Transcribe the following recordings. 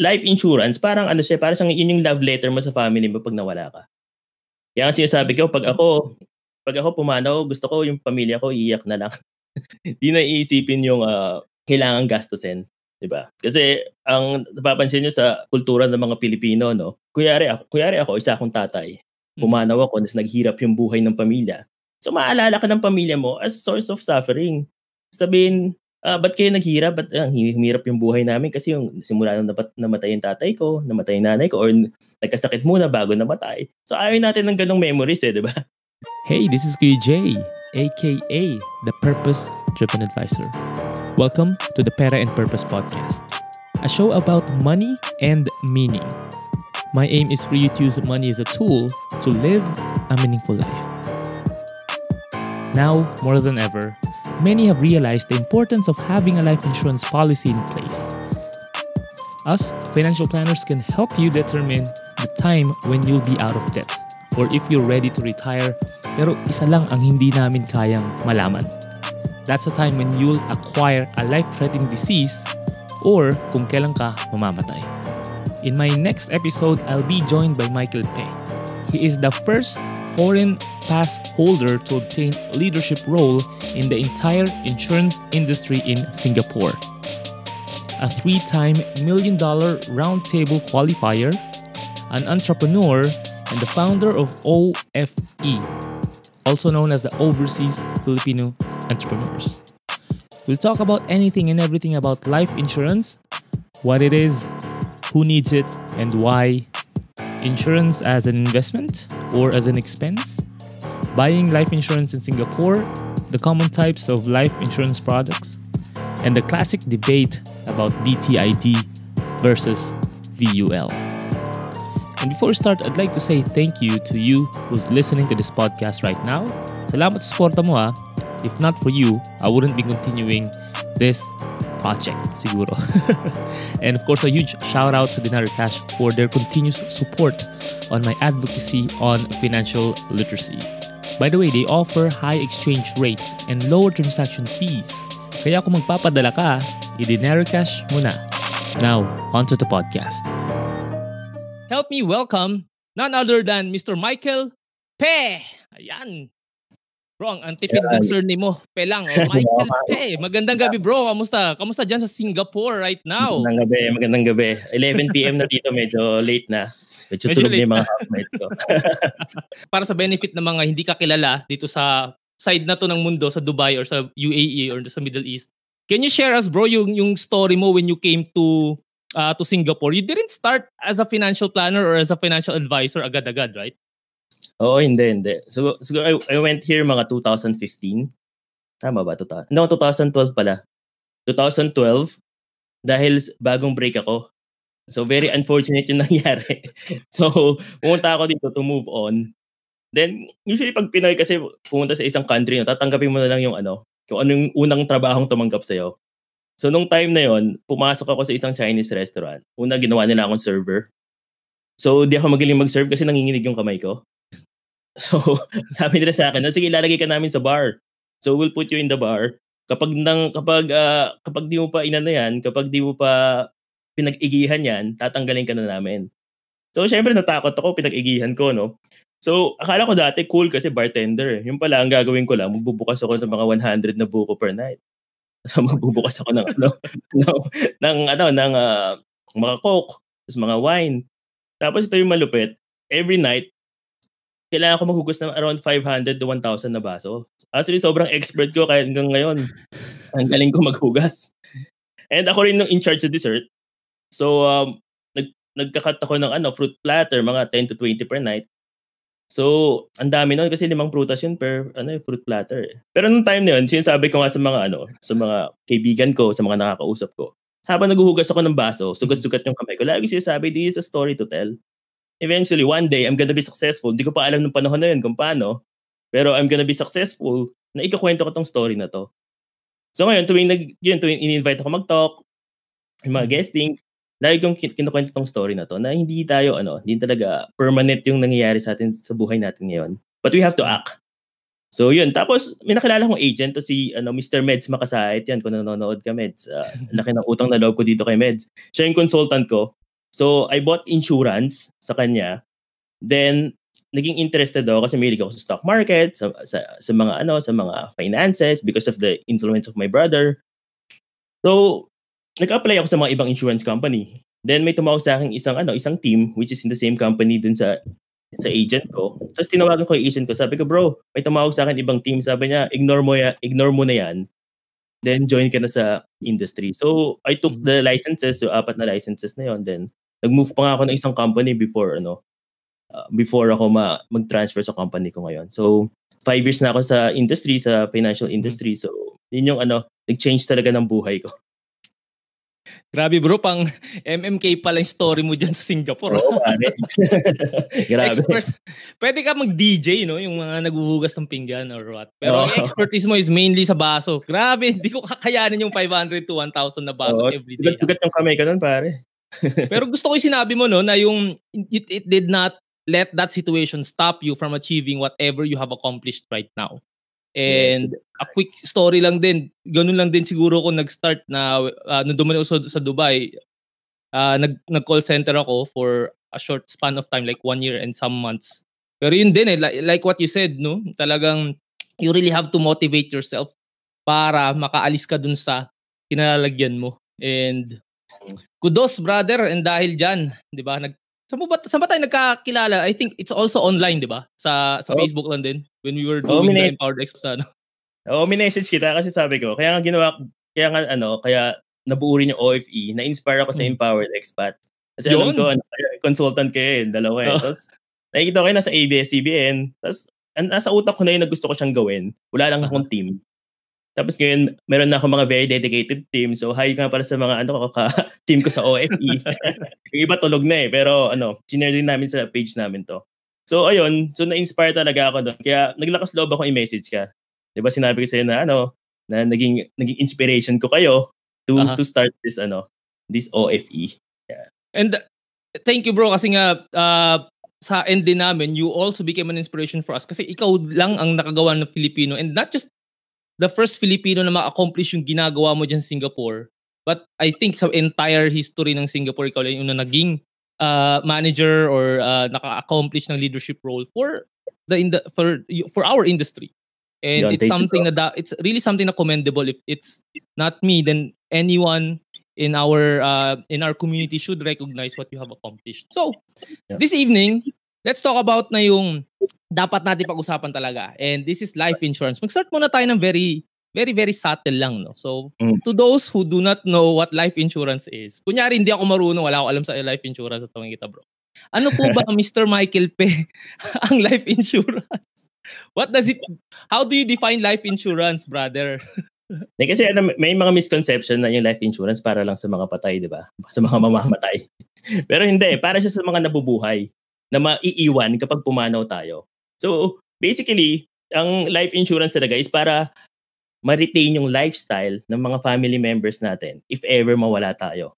life insurance, parang ano siya, parang siyang yun yung love letter mo sa family mo pag nawala ka. Kaya ang sinasabi ko, pag ako, pag ako pumanaw, gusto ko yung pamilya ko iiyak na lang. Hindi na iisipin yung uh, kailangan gastusin. Diba? Kasi ang napapansin nyo sa kultura ng mga Pilipino, no? Kuyari ako, kuyari ako isa akong tatay. Hmm. Pumanaw ako, nas naghirap yung buhay ng pamilya. So maalala ka ng pamilya mo as source of suffering. Sabihin, ah, ba't kayo naghirap? Ba't uh, humirap yung buhay namin? Kasi yung simula nang napat, namatay yung tatay ko, namatay yung nanay ko, or nagkasakit muna bago namatay. So ayaw natin ng ganong memories eh, di ba? Hey, this is Kuya Jay, aka the Purpose Driven Advisor. Welcome to the Pera and Purpose Podcast, a show about money and meaning. My aim is for you to use money as a tool to live a meaningful life. Now, more than ever, many have realized the importance of having a life insurance policy in place. Us, financial planners can help you determine the time when you'll be out of debt or if you're ready to retire pero isa lang ang hindi namin kayang malaman. That's the time when you'll acquire a life-threatening disease or kung kailan ka mamamatay. In my next episode, I'll be joined by Michael Pei. He is the first foreign pass holder to obtain leadership role in the entire insurance industry in Singapore. A three-time million dollar roundtable qualifier, an entrepreneur, and the founder of OFE, also known as the Overseas Filipino Entrepreneurs. We'll talk about anything and everything about life insurance, what it is, who needs it, and why, insurance as an investment or as an expense, buying life insurance in Singapore, the common types of life insurance products, and the classic debate about BTID versus VUL. And before we start, I'd like to say thank you to you who's listening to this podcast right now. Salamat sa suporta. If not for you, I wouldn't be continuing this project siguro. and of course, a huge shout out to Dinar Cash for their continuous support on my advocacy on financial literacy. By the way, they offer high exchange rates and lower transaction fees. Kaya kung magpapadala ka, i-dinero cash muna. Now, onto the podcast. Help me welcome none other than Mr. Michael Pe. Ayan. Bro, ang antipid ng surname mo. Pe lang. Oh, Michael Pe. Magandang gabi bro. Kamusta? Kamusta dyan sa Singapore right now? Magandang gabi. Magandang gabi. 11pm na dito. Medyo late na. Medyo, Medyo tulog na yung mga housemates ko. Para sa benefit ng mga hindi kakilala dito sa side na to ng mundo sa Dubai or sa UAE or sa Middle East. Can you share us bro yung yung story mo when you came to uh, to Singapore? You didn't start as a financial planner or as a financial advisor agad-agad, right? Oo, hindi, hindi. So, so I, I went here mga 2015. Tama ba? 2000? No, 2012 pala. 2012, dahil bagong break ako, So very unfortunate yung nangyari. so pumunta ako dito to move on. Then usually pag Pinoy kasi pumunta sa isang country, no, tatanggapin mo na lang yung ano, kung ano yung unang trabahong tumanggap sa'yo. So nung time na yon, pumasok ako sa isang Chinese restaurant. Una ginawa nila akong server. So di ako magaling mag-serve kasi nanginginig yung kamay ko. So sabi nila sa akin, sige ilalagay ka namin sa bar. So we'll put you in the bar. Kapag nang kapag uh, kapag di mo pa inano yan, kapag di mo pa pinag-igihan yan, tatanggalin ka na namin. So, syempre natakot ako, pinag-igihan ko, no? So, akala ko dati cool kasi bartender. Yung pala, ang gagawin ko lang, magbubukas ako ng mga 100 na buko per night. So, magbubukas ako ng, ano, ng, ano, ng uh, mga coke, mga wine. Tapos ito yung malupit. Every night, kailangan ko maghugas ng around 500 to 1,000 na baso. Actually, sobrang expert ko kaya hanggang ngayon. Ang galing ko maghugas. And ako rin yung in charge sa dessert. So, um, nag, nagkakat ako ng ano, fruit platter, mga 10 to 20 per night. So, ang dami nun kasi limang prutas yun per ano, fruit platter. Pero nung time na yun, sinasabi ko nga sa mga ano, sa mga kaibigan ko, sa mga nakakausap ko, habang naghuhugas ako ng baso, sugat-sugat yung kamay ko, lagi sinasabi, this is a story to tell. Eventually, one day, I'm gonna be successful. Hindi ko pa alam nung panahon na yun kung paano. Pero I'm gonna be successful na ikakwento ko tong story na to. So ngayon, tuwing, nag, yun, tuwing in-invite ako mag-talk, yung mga guesting, lagi kong kinukwento tong story na to na hindi tayo ano, hindi talaga permanent yung nangyayari sa atin sa buhay natin ngayon. But we have to act. So yun, tapos may nakilala kong agent to si ano Mr. Meds Makasahit yan kung nanonood ka Meds. Uh, laki ng utang na loob ko dito kay Meds. Siya yung consultant ko. So, I bought insurance sa kanya. Then, naging interested ako kasi mahilig ako sa stock market, sa, sa, sa mga ano, sa mga finances because of the influence of my brother. So, nag-apply ako sa mga ibang insurance company. Then may tumawag sa akin isang ano, isang team which is in the same company dun sa sa agent ko. Tapos tinawagan ko yung agent ko. Sabi ko, bro, may tumawag sa akin ibang team. Sabi niya, ignore mo, ya, ignore mo na yan. Then join ka na sa industry. So, I took the licenses. So, apat na licenses na yon Then, nag-move pa nga ako ng isang company before, ano, uh, before ako ma- mag-transfer sa company ko ngayon. So, five years na ako sa industry, sa financial industry. So, yun yung ano, nag-change talaga ng buhay ko. Grabe bro, pang MMK pala yung story mo dyan sa Singapore. Oo, pare. Grabe. Expert. Pwede ka mag-DJ, no? Yung mga naghuhugas ng pinggan or what. Pero ang expertise mo is mainly sa baso. Grabe, hindi ko kakayanin yung 500 to 1,000 na baso Oo, every day. Sugat-sugat yung kamay ko nun, pare. Pero gusto ko yung sinabi mo, no, na yung it, it did not let that situation stop you from achieving whatever you have accomplished right now. And a quick story lang din, ganun lang din siguro ako nag-start na uh, nung ako sa, sa Dubai, uh, nag, nag-call center ako for a short span of time, like one year and some months. Pero yun din eh, like, like what you said, no? Talagang you really have to motivate yourself para makaalis ka dun sa kinalalagyan mo. And kudos brother, and dahil dyan, di ba, nag, Saan ba, saan ba tayo nagkakilala? I think it's also online, di ba? Sa sa Oh. Facebook lang din. When we were Oh, doing the minute. Empowered X sa ano. Oo, minessage kita kasi sabi ko, kaya nga ginawa, kaya nga ano, kaya nabuo rin yung OFE, na-inspire ako sa Hmm. Empowered Expat. Kasi alam Yun. ko, ano, consultant kayo eh, dalawa eh. Oh. Tapos, nakikita ko kayo nasa ABS-CBN. Tapos, nasa utak ko na yun na gusto ko siyang gawin. Wala lang akong team. Tapos ngayon, meron na ako mga very dedicated team. So, hi ka para sa mga ano, ka, team ko sa OFE. yung iba tulog na eh. Pero ano, sinare din namin sa page namin to. So, ayun. So, na-inspire talaga ako doon. Kaya, naglakas loob ako i-message ka. Di ba sinabi ko sa'yo na ano, na naging, naging inspiration ko kayo to Aha. to start this ano, this OFE. And uh, thank you bro kasi nga uh, sa end din namin, you also became an inspiration for us kasi ikaw lang ang nakagawa ng Filipino and not just the first Filipino na ma-accomplish yung ginagawa mo dyan sa Singapore, but I think sa entire history ng Singapore, ikaw lang yung na naging uh, manager or uh, naka-accomplish ng leadership role for the in the for for our industry. And Yun, it's something na da- it's really something na commendable if it's not me then anyone in our uh, in our community should recognize what you have accomplished. So, Yeah. this evening, let's talk about na yung dapat natin pag-usapan talaga. And this is life insurance. Mag-start muna tayo ng very very very subtle lang no. So, Mm. to those who do not know what life insurance is. Kunyari hindi ako marunong, wala ako alam sa life insurance at tawagin kita, bro. Ano po ba Mr. Michael Pe ang life insurance? What does it How do you define life insurance, brother? Eh, kasi ano, may mga misconception na yung life insurance para lang sa mga patay, di ba? Sa mga mamamatay. Pero hindi, para siya sa mga nabubuhay na maiiwan kapag pumanaw tayo. So, basically, ang life insurance talaga is para ma-retain yung lifestyle ng mga family members natin if ever mawala tayo.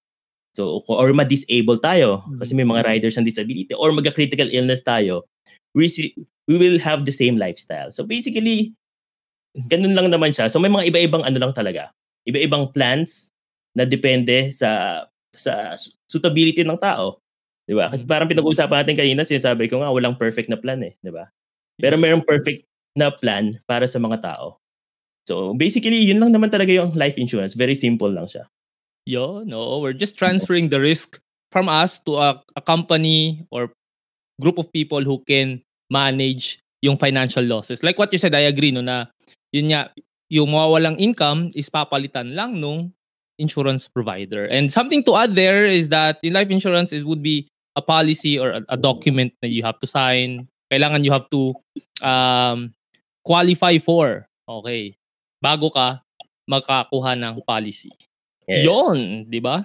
So, or ma-disable tayo kasi may mga riders ng disability or magka-critical illness tayo, we, we will have the same lifestyle. So, basically, ganun lang naman siya. So may mga iba-ibang ano lang talaga. Iba-ibang plans na depende sa sa suitability ng tao. 'Di ba? Kasi parang pinag-uusapan natin kanina, sinasabi ko nga walang perfect na plan eh, 'di ba? Pero mayroong perfect na plan para sa mga tao. So basically, yun lang naman talaga yung life insurance. Very simple lang siya. Yo, no, we're just transferring the risk from us to a, a company or group of people who can manage yung financial losses. Like what you said, I agree no na yun nga yung mawawalang income is papalitan lang nung insurance provider. And something to add there is that the life insurance is would be a policy or a, a document that you have to sign. Kailangan you have to um, qualify for. Okay. Bago ka makakuha ng policy. Yes. Yon, di ba?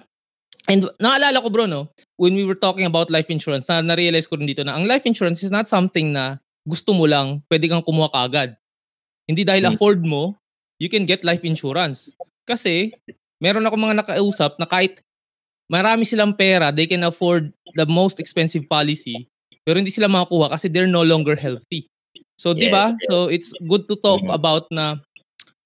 And naalala ko bro, no, when we were talking about life insurance, na na-realize ko rin dito na ang life insurance is not something na gusto mo lang, pwede kang kumuha kaagad. Hindi dahil Hmm. afford mo, you can get life insurance. Kasi, meron ako mga nakausap na kahit marami silang pera, they can afford the most expensive policy, pero hindi sila makakuha kasi they're no longer healthy. So, di ba? Yes, yes. So, it's good to talk Mhm. about na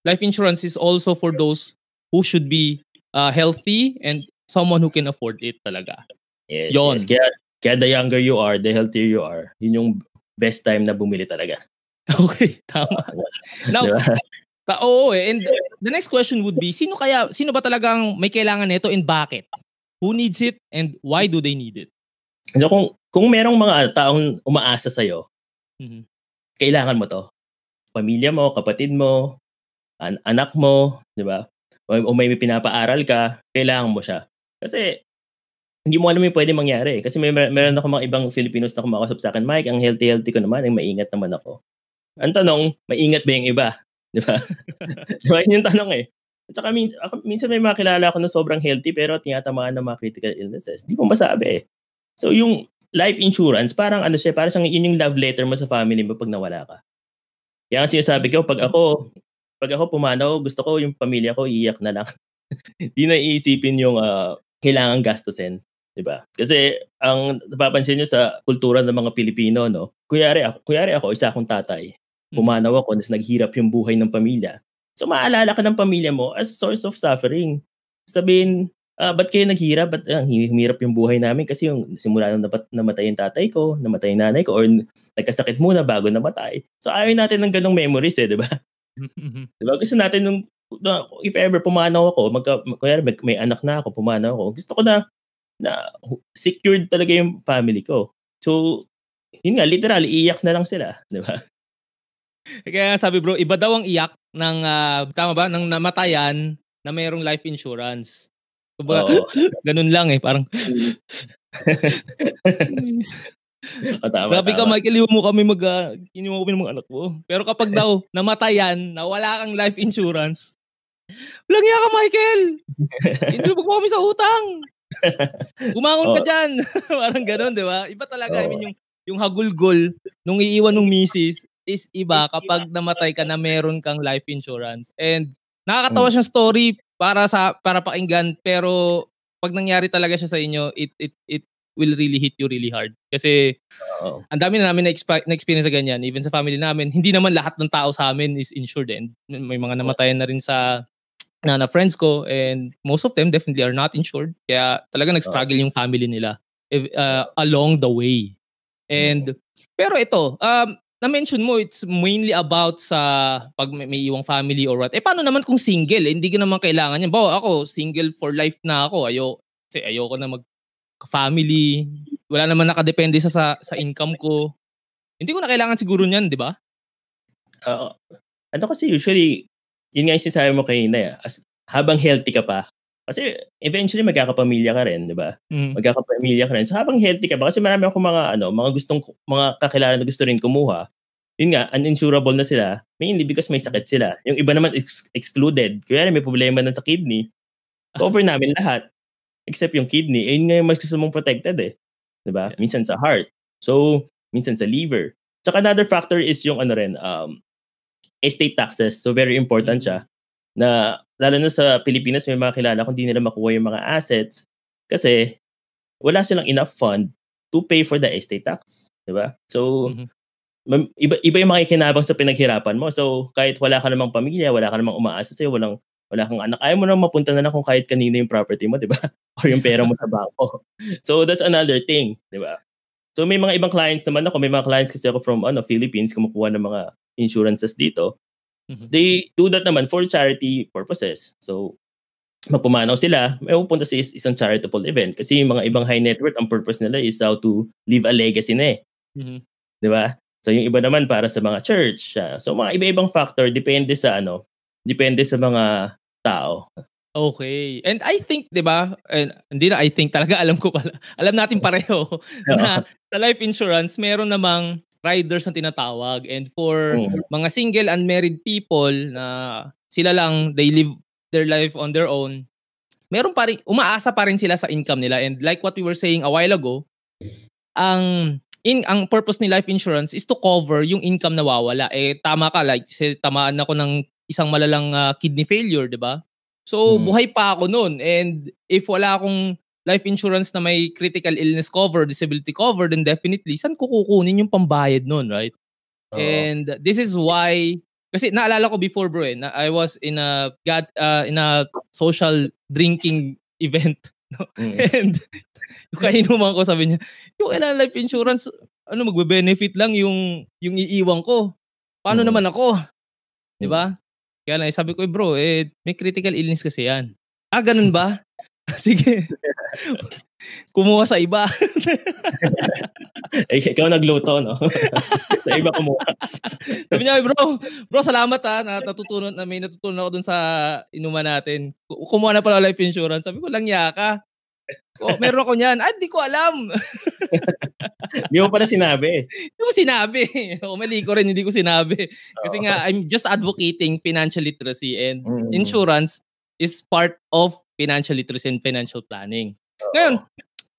life insurance is also for those who should be uh, healthy and someone who can afford it talaga. Yes, Yon. yes. Kaya, kaya the younger you are, the healthier you are, yun yung best time na bumili talaga. Okay, tama. Now, Di ba? ta- oo eh. And the next question would be, sino kaya, sino ba talagang may kailangan nito and bakit? Who needs it and why do they need it? So kung, kung merong mga taong umaasa sa'yo, Mhm. kailangan mo to. Pamilya mo, kapatid mo, an- anak mo, di ba? O, o may pinapaaral ka, kailangan mo siya. Kasi, hindi mo alam yung pwede mangyari. Kasi may mer- meron ako mga ibang Filipinos na kumakausap sa akin, Mike, ang healthy-healthy ko naman, ang maingat naman ako. Ang tanong, maingat ba yung iba? Di ba? di ba? Yun yung tanong eh. At saka minsan, ako, minsan may mga kilala ako na sobrang healthy pero tinatamaan ng mga critical illnesses. Di mo masabi eh. So yung life insurance, parang ano siya, parang siyang yun yung love letter mo sa family mo pag nawala ka. Kaya ang sinasabi ko, pag ako, pag ako pumanaw, gusto ko yung pamilya ko, iiyak na lang. Di na iisipin yung ah, kailangan gastusin. 'di ba? Kasi ang napapansin nyo sa kultura ng mga Pilipino, no? Kuyari ako, kuyari ako, isa akong tatay. Pumanaw ako, nas naghirap yung buhay ng pamilya. So maalala ka ng pamilya mo as source of suffering. Sabihin, ah, ba't kayo naghirap? Ba't ah, humirap yung buhay namin? Kasi yung simula nung napat, namatay yung tatay ko, namatay yung nanay ko, or nagkasakit muna bago namatay. So ayaw natin ng ganong memories eh, di ba? Di ba? Gusto natin nung, na, if ever pumanaw ako, magka, kaya may, may anak na ako, pumanaw ako, gusto ko na, na secured talaga yung family ko. So, yun nga, literally, iyak na lang sila. Di ba? Kaya nga sabi bro, iba daw ang iyak ng, ah, tama ba, ng namatayan na mayroong life insurance. Kumbaga, Oo. ganun lang eh, parang, O, tama, grabe ka tama. Michael, iwan mo kami mag, uh, iniwan mo kami ng mga anak mo. Pero kapag daw namatayan, na wala kang life insurance, walang iya ka Michael! Hindi mo kami sa utang! Umangon ka Oo. dyan! parang ganun, di ba? Iba talaga, I Oo. mean, yung, yung hagulgol nung iiwan ng misis is iba kapag namatay ka na meron kang life insurance. And nakakatawa Mm. siyang story para sa para pakinggan pero pag nangyari talaga siya sa inyo, it it it will really hit you really hard. Kasi Oo. ang dami na namin na-exp- na-experience na ganyan. Even sa family namin, hindi naman lahat ng tao sa amin is insured. And may mga namatayan na rin sa na, na friends ko and most of them definitely are not insured. Kaya talaga nag-struggle yung family nila if, uh, along the way. And pero ito, um, na-mention mo it's mainly about sa pag may, may iwang family or what. Eh paano naman kung single? Eh, hindi ko naman kailangan yan. Bawa ako, single for life na ako. Ayo, kasi ayoko na mag family. Wala naman nakadepende sa, sa sa income ko. Hindi ko na kailangan siguro niyan, di ba? Oo. ano kasi usually, yun nga yung sinasabi mo kanina, eh, as, habang healthy ka pa, kasi eventually magkakapamilya ka rin, di ba? Mm. Magkakapamilya ka rin. So habang healthy ka ba, kasi marami akong mga, ano, mga gustong, mga kakilala na gusto rin kumuha, yun nga, uninsurable na sila, mainly because may sakit sila. Yung iba naman ex- excluded. Kaya may problema na sa kidney, cover namin lahat. Except yung kidney, eh, yun nga yung mas gusto mong protected eh. Di ba? Minsan sa heart. So, minsan sa liver. Tsaka another factor is yung ano rin, um, estate taxes. So, very important siya. Na, lalo na sa Pilipinas, may mga kilala kung di nila makuha yung mga assets kasi wala silang enough fund to pay for the estate tax. Di ba? So, Mhm. Iba, iba yung makikinabang sa pinaghirapan mo. So, kahit wala ka namang pamilya, wala ka namang umaasa sa'yo, walang, wala kang anak, ayaw mo na mapunta na lang kung kahit kanino yung property mo, di ba? Or yung pera mo sa bangko. So, that's another thing, di ba? So, may mga ibang clients naman ako. May mga clients kasi ako from ano, Philippines, kumukuha ng mga insurances dito. Mhm. They do that naman for charity purposes. So, magpumanaw sila, may pupunta sa is- isang charitable event. Kasi yung mga ibang high net worth, ang purpose nila is how to leave a legacy na eh. Mhm. Di ba? So yung iba naman para sa mga church. ah. So mga iba-ibang factor depende sa ano, depende sa mga tao. Okay. And I think, 'di ba? And hindi na I think talaga alam ko pala. Alam natin pareho na sa life insurance meron namang riders na tinatawag and for Mm. mga single unmarried people na sila lang they live their life on their own. Meron pa rin umaasa pa rin sila sa income nila and like what we were saying a while ago, ang in ang purpose ni life insurance is to cover yung income na wawala. Eh tama ka like say, tamaan ako ng isang malalang ah, kidney failure, 'di ba? So Mm. buhay pa ako noon and if wala akong life insurance na may critical illness cover, disability cover, then definitely saan kukunin yung pambayad noon, right? Oo. And this is why kasi naalala ko before bro eh, na I was in a God uh, in a social drinking event No? Mm. And yung kainuman ko sabi niya, yung kailangan life insurance, ano magbe-benefit lang yung yung iiwan ko. Paano mm. naman ako? 'Di ba? Mm. Kaya lang sabi ko, eh, bro, eh may critical illness kasi 'yan. Ah, ganun ba? Sige. Kumuha sa iba. eh, ikaw nagluto, no? sa iba kumuha. Sabi niya, bro, bro, salamat ha. Natutunan, na may natutunan ako dun sa inuman natin. Kumuha na pala life insurance. Sabi ko, lang ka. Oh, meron ako niyan. Ah, di ko alam. Hindi mo pala sinabi. Hindi mo sinabi. O mali ko rin, hindi ko sinabi. Kasi nga, I'm just advocating financial literacy and mm. insurance is part of financial literacy and financial planning. Ngayon,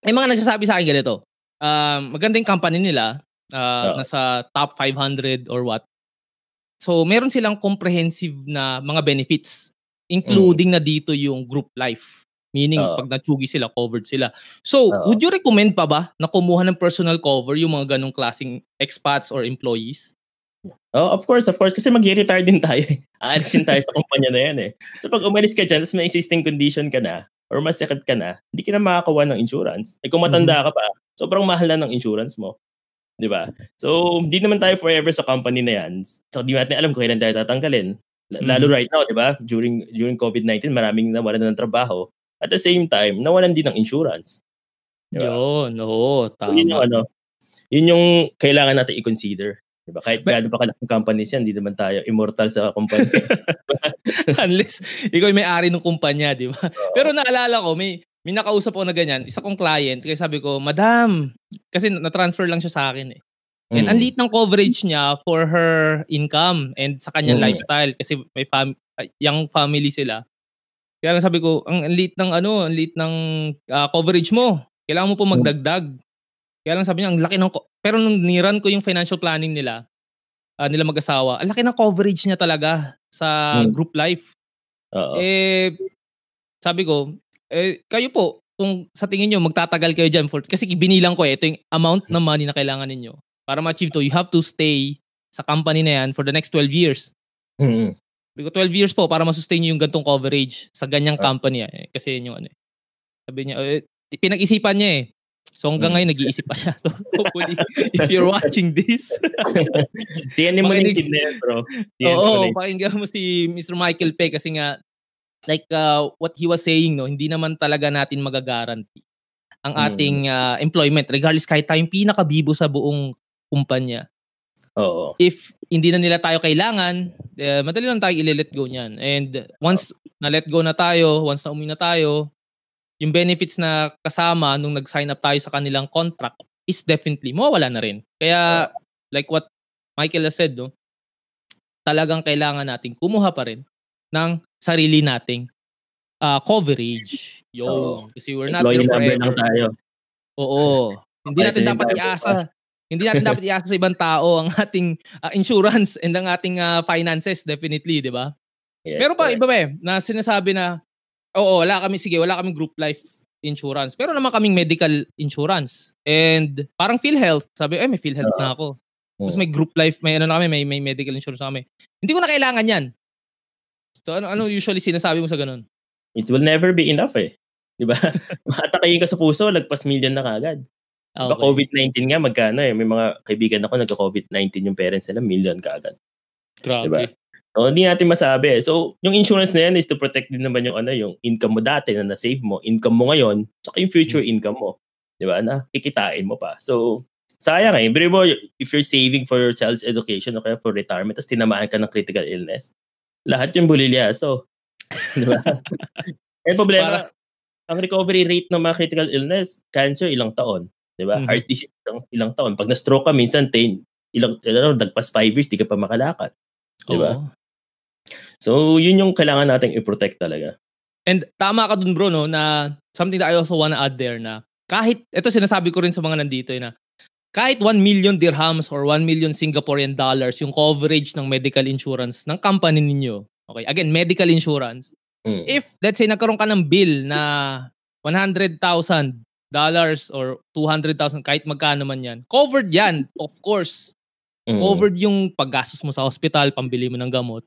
may mga nagsasabi sa akin ganito. Um, maganda yung company nila. Uh, nasa top 500 or what. So, meron silang comprehensive na mga benefits. Including mm. na dito yung group life. Meaning, uh, pag natsugi sila, covered sila. So, uh, would you recommend pa ba na kumuha ng personal cover yung mga ganong klaseng expats or employees? Oh, of course, of course. Kasi mag-retire din tayo. Eh. Aalisin tayo sa kumpanya na yan eh. So pag umalis ka dyan, tapos may existing condition ka na, or mas sakit ka na, hindi ka na makakuha ng insurance. Eh kung matanda mm-hmm. ka pa, sobrang mahal na ng insurance mo. 'Di ba? So, hindi naman tayo forever sa company na 'yan. So, di natin alam kung kailan tayo tatanggalin. Lalo mm-hmm. right now, 'di ba? During during COVID-19, maraming nawalan ng trabaho. At the same time, nawalan din ng insurance. Diba? Yun, oo, tama. So, yun yung ano, yun yung kailangan natin i-consider. Diba? Kahit gaano pa kalaking companies yan, hindi naman tayo immortal sa kumpanya. Unless ikaw yung may-ari ng kumpanya, di ba? Uh, Pero naalala ko, may may nakausap ako na ganyan, isa kong client, kaya sabi ko, Madam, kasi na-transfer lang siya sa akin eh. And mm. ang liit ng coverage niya for her income and sa kanyang mm. lifestyle kasi may fam- young family sila. Kaya lang sabi ko, ang liit ng ano, ang liit ng uh, coverage mo. Kailangan mo po mm. magdagdag. Kaya lang sabi niya, ang laki ng ko- pero nung niran ko yung financial planning nila, uh, nila mag-asawa, ang laki ng coverage niya talaga sa hmm. group life. Uh-oh. Eh, sabi ko, eh, kayo po, kung sa tingin nyo, magtatagal kayo dyan for, kasi binilang ko eh, ito yung amount ng money na kailangan ninyo. Para ma-achieve to, you have to stay sa company na yan for the next 12 years. Mm-hmm. Sabi ko, 12 years po para ma-sustain nyo yung gantong coverage sa ganyang uh company. Eh. Kasi yun yung ano eh. Sabi niya, eh, pinag-isipan niya eh. So hanggang ngayon nag-iisip pa siya. So hopefully if you're watching this. Tiyan mo na yan bro. Oo, pakinggan mo si Mr. Michael Pe kasi nga like uh, what he was saying no, hindi naman talaga natin magagaranti ang hmm. ating uh, employment regardless kahit tayong pinakabibo sa buong kumpanya. Oo. If hindi na nila tayo kailangan, uh, madali lang tayo i-let go niyan. And once na let go na tayo, once na umuwi na tayo, yung benefits na kasama nung nag-sign up tayo sa kanilang contract is definitely mawawala na rin. Kaya like what Michael has said, no, talagang kailangan nating kumuha pa rin ng sarili nating uh, coverage. Yo, oh, kasi we're not here forever. Lang tayo. Oo. Hindi natin dapat iasa. Hindi natin dapat iasa sa ibang tao ang ating uh, insurance and ang ating uh, finances definitely, 'di ba? Yes, Pero pa iba ba eh, na sinasabi na Oo, wala kami, sige, wala kaming group life insurance. Pero naman kaming medical insurance. And parang PhilHealth. Sabi, eh, may PhilHealth uh, na ako. Tapos may group life, may ano na kami, may, may medical insurance na kami. Hindi ko na kailangan yan. So ano, ano usually sinasabi mo sa ganun? It will never be enough eh. Di ba? Makatakayin ka sa puso, lagpas million na kagad. Okay. Diba, COVID-19 nga, magkano eh. May mga kaibigan ako, nagka-COVID-19 yung parents nila, million kaagad. Grabe. Diba? So, hindi natin masabi. So, yung insurance na yan is to protect din naman yung ano, yung income mo dati na na-save mo, income mo ngayon, saka yung future hmm. income mo. 'Di ba? Na kikitain mo pa. So, sayang eh. Pero mo, if you're saving for your child's education o kaya for retirement, tapos tinamaan ka ng critical illness, lahat yung bulilya. So, di ba? eh, problema, Para... ang recovery rate ng mga critical illness, cancer, ilang taon. Di ba? Mm-hmm. Heart disease, ilang, ilang taon. Pag na-stroke ka, minsan, 10, ilang, ilang, dagpas 5 years, di ka pa makalakad. Di ba? So, yun yung kailangan nating i-protect talaga. And tama ka dun bro, no, na something that I also wanna add there na kahit, ito sinasabi ko rin sa mga nandito, eh, na kahit 1 million dirhams or 1 million Singaporean dollars yung coverage ng medical insurance ng company ninyo. Okay, again, medical insurance. Mm. If, let's say, nagkaroon ka ng bill na 100,000 dollars or 200,000, kahit magkano man yan, covered yan, of course. Mm. Covered yung paggastos mo sa hospital, pambili mo ng gamot.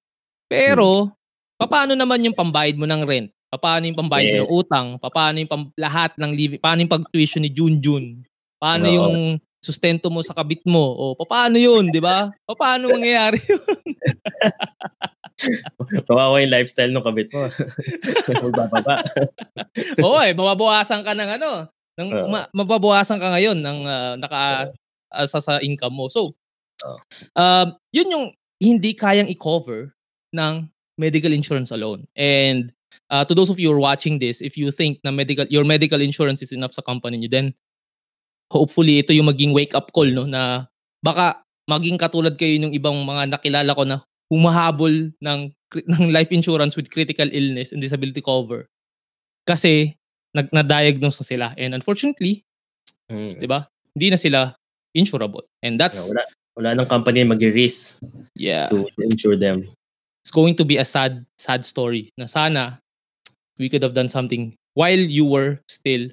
Pero, paano naman yung pambayad mo ng rent? Paano yung pambayad Yes. ng utang? Paano yung pam- lahat ng living? Paano yung pag-tuition ni Junjun? Paano Oo. yung sustento mo sa kabit mo? O paano yun, di ba? Paano mangyayari yun? Kawawa yung lifestyle ng kabit mo. Magbababa. Oo eh, mababawasan ka ng ano, ng, Oo. ma- mababawasan ka ngayon ng ah, naka ah, sa, sa income mo. So, um, yun yung hindi kayang i-cover ng medical insurance alone. And uh, to those of you who are watching this, if you think na medical your medical insurance is enough sa company niyo, then hopefully ito yung maging wake up call no na baka maging katulad kayo ng ibang mga nakilala ko na humahabol ng ng life insurance with critical illness and disability cover kasi nag na-diagnose na sila and unfortunately, Mm. 'di ba? Hindi na sila insurable. And that's Wala, wala nang company mag-risk yeah, to insure them. It's going to be a sad sad story na sana we could have done something while you were still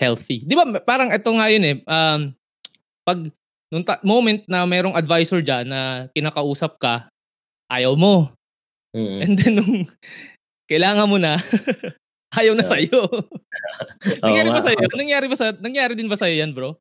healthy. 'Di ba parang ito nga yun eh um pag nung ta- moment na merong advisor diyan na kinakausap ka, ayaw mo. Mm. And then nung kailangan mo na, ayaw na Oo. sa'yo. nangyari ba sa'yo? Nangyari ba sa nangyari din ba sa'yo yan, bro?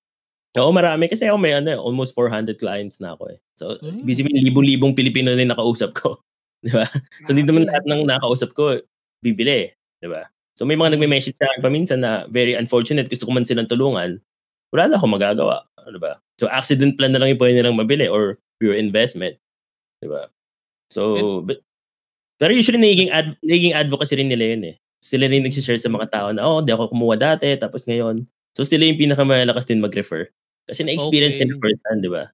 Oo, marami. Kasi ako may ano, eh, almost 400 clients na ako eh. So, Mm. busy may libong-libong Pilipino na yung nakausap ko. Di ba? So, hindi naman lahat ng nakausap ko bibili. Di ba? So, may mga Mm. nagme-message sa akin paminsan na very unfortunate. Gusto ko man silang tulungan. Wala na akong magagawa. Di ba? So, accident plan na lang yung pwede nilang mabili or pure investment. Di ba? So, but, pero usually nagiging, ad, nagiging advocacy rin nila yun eh. Sila rin nagsishare sa mga tao na, oh, di ako kumuha dati, tapos ngayon. So, sila yung pinakamalakas din mag-refer. Kasi na-experience Okay. nila first hand, di ba?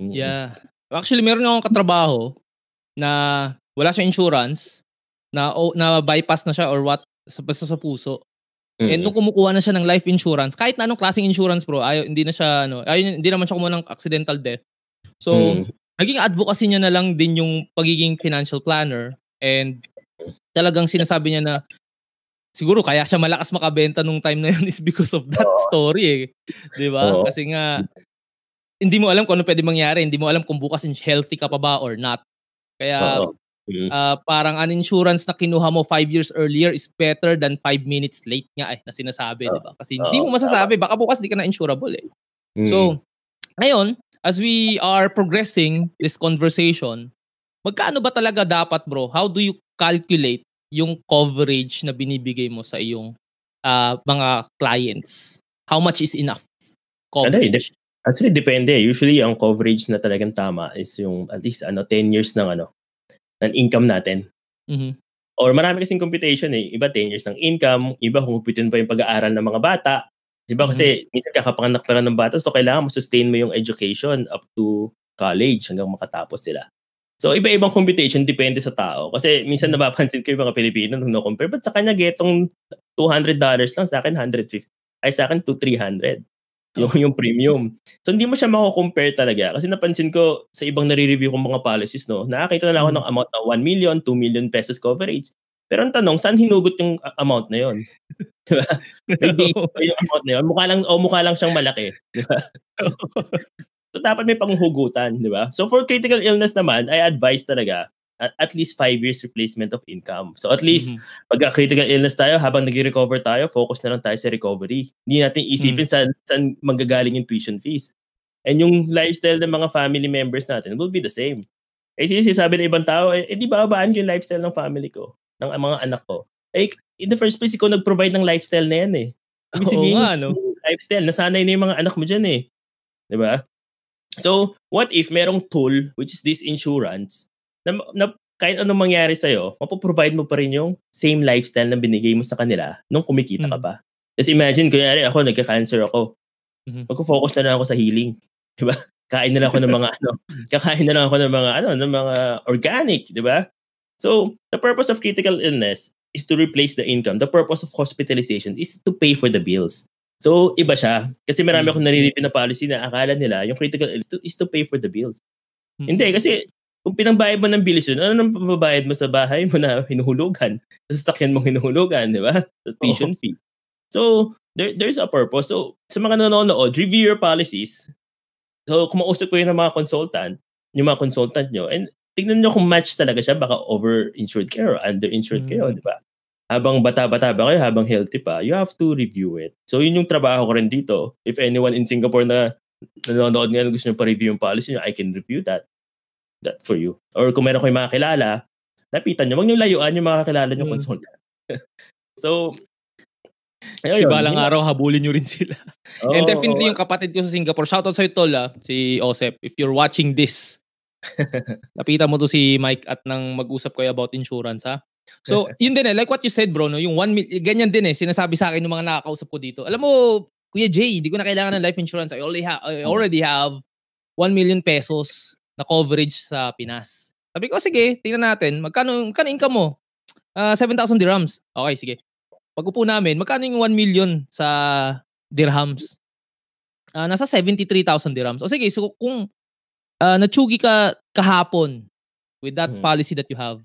Mm. Yeah. Actually, meron akong katrabaho na wala siyang insurance, na o, na bypass na siya or what sa basta sa puso. Mm. And nung kumukuha na siya ng life insurance, kahit na anong klaseng insurance bro, ayaw, hindi na siya ano, ayaw, hindi naman siya kumuha ng accidental death. So, Mm. naging advocacy niya na lang din yung pagiging financial planner and talagang sinasabi niya na siguro kaya siya malakas makabenta nung time na yun is because of that story eh. 'Di ba? Oo. Kasi nga hindi mo alam kung ano pwede mangyari, hindi mo alam kung bukas healthy ka pa ba or not. Kaya Oo. Mm. ah, parang an insurance na kinuha mo five years earlier is better than five minutes late nga eh, na sinasabi, Oo. di ba? Kasi hindi Oo, mo masasabi, baka bukas di ka na insurable eh. Mm. So, ngayon, as we are progressing this conversation, magkano ba talaga dapat bro? How do you calculate yung coverage na binibigay mo sa iyong ah, mga clients? How much is enough Ano eh, coverage? Actually, depende. Usually, ang coverage na talagang tama is yung at least ano 10 years ng ano ng income natin. Mhm. Or marami kasing computation eh. Iba 10 years ng income, iba kumupitin pa yung pag-aaral ng mga bata. Iba kasi minsan kakapanganak pa lang ng bata so kailangan mo sustain mo yung education up to college hanggang makatapos sila. So iba-ibang computation depende sa tao. Kasi minsan napapansin ko yung mga Pilipino nung no-compare, ba't sa kanya getong $200 lang, sa akin 150. Ay sa akin to 300 yung, yung premium. So hindi mo siya mako-compare talaga kasi napansin ko sa ibang nare-review kong mga policies no, nakakita na lang ako ng amount na 1 million, 2 million pesos coverage. Pero ang tanong, saan hinugot yung amount na yon? Diba? May data pa yung amount na yun. Mukha lang, o mukha lang siyang malaki. Diba? so dapat may panghugutan, di ba? So for critical illness naman, I advise talaga at, least 5 years replacement of income. So at least Mhm. pag critical illness tayo, habang nag-recover tayo, focus na lang tayo sa recovery. Hindi natin isipin saan, saan manggagaling yung tuition fees. And yung lifestyle ng mga family members natin will be the same. Eh, sinasabi ng ibang tao, eh, eh di ba abaan yung lifestyle ng family ko, ng mga anak ko? Eh, in the first place, ikaw nag-provide ng lifestyle na yan eh. Ibig Oo sabihin, nga, no? lifestyle, nasanay na yung mga anak mo dyan eh. Di ba? So, what if merong tool, which is this insurance, na, na kahit anong mangyari sa'yo, mapoprovide mo pa rin yung same lifestyle na binigay mo sa kanila nung kumikita ka Mm. pa. Kasi imagine, kunyari ako, nagka-cancer ako. Mhm. Magko-focus na lang ako sa healing. Di ba? Kain na lang ako ng mga ano, kakain na lang ako ng mga ano, ng mga organic, di ba? So, the purpose of critical illness is to replace the income. The purpose of hospitalization is to pay for the bills. So, iba siya. Kasi marami Mm. akong naririnig na policy na akala nila yung critical illness is to, is to pay for the bills. Mhm. Hindi, kasi kung pinangbayad mo ng bilis yun, ano nang pababayad mo sa bahay mo na hinuhulugan? Sa sasakyan mo hinuhulugan, di ba? Sa tuition fee. So, there, there's a purpose. So, sa mga nanonood, review your policies. So, kumausap ko yun ng mga consultant, yung mga consultant nyo, and tignan nyo kung match talaga siya, baka over-insured kayo or under-insured kayo, Mm. di ba? habang bata-bata ba kayo, habang healthy pa, you have to review it. So yun yung trabaho ko rin dito. If anyone in Singapore na nanonood ngayon gusto nyo pa-review yung policy nyo, I can review that that for you. Or kung meron kayong makakilala, lapitan nyo. Huwag nyo layuan yung makakilala nyo mm. consultant. so, Ayun, si balang yun. araw, habulin nyo rin sila. Oh, And definitely oh, yung kapatid ko sa Singapore, shoutout sa'yo tol ah, si Osep. If you're watching this, lapitan mo to si Mike at nang mag-usap kayo about insurance ha. So, yun din eh, like what you said bro, no, yung 1 million, ganyan din eh, sinasabi sa akin ng mga nakakausap ko dito. Alam mo, Kuya Jay, hindi ko na kailangan ng life insurance. I already, ha- I already have 1 million pesos na coverage sa Pinas. Sabi ko, sige, tingnan natin. Magkano, magkano income mo? Uh, ah, 7,000 dirhams. Okay, sige. Pag upo namin, magkano yung 1 million sa dirhams? Uh, nasa 73,000 dirhams. O sige, so kung uh, natsugi ka kahapon with that hmm. policy that you have,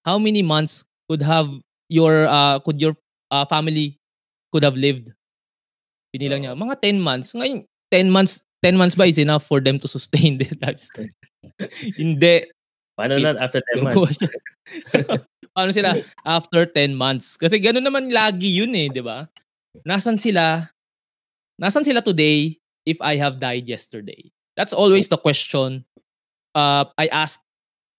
how many months could have your uh, could your uh, family could have lived? Pinilang niya, mga 10 months. Ngayon, 10 months 10 months ba is enough for them to sustain their lifestyle? Hindi. Paano na after 10 months? Paano sila after 10 months? Kasi gano'n naman lagi yun eh, di ba? Nasaan sila? Nasaan sila today if I have died yesterday? That's always the question uh, I ask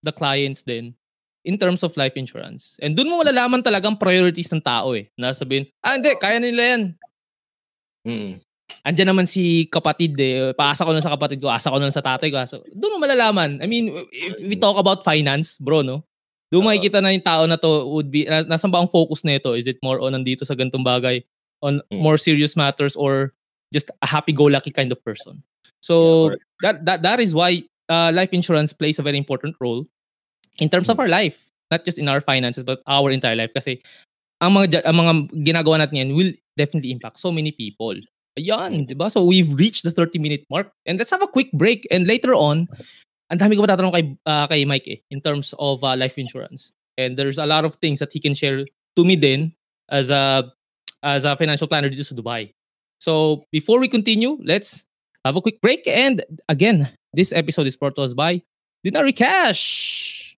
the clients then in terms of life insurance. And dun mo malalaman talagang priorities ng tao eh. Na sabihin, ah hindi, kaya nila yan. Mm. Andiyan naman si kapatid eh. Paasa ko na sa kapatid ko, asa ko na sa tatay ko. So, doon mo malalaman. I mean, if we talk about finance, bro, no? Doon uh, makikita na yung tao na to would be, na, nasan ba ang focus nito? Is it more on nandito sa gantong bagay? On mm. more serious matters or just a happy-go-lucky kind of person? So, yeah, that, that, that is why uh, life insurance plays a very important role in terms mm. of our life. Not just in our finances, but our entire life. Kasi ang mga, ang mga ginagawa natin yan will definitely impact so many people. Ayan, di ba? So we've reached the 30-minute mark. And let's have a quick break. And later on, ang dami ko matatanong kay, uh, kay Mike eh, in terms of uh, life insurance. And there's a lot of things that he can share to me then as a as a financial planner dito sa Dubai. So before we continue, let's have a quick break. And again, this episode is brought to us by Dinari Cash.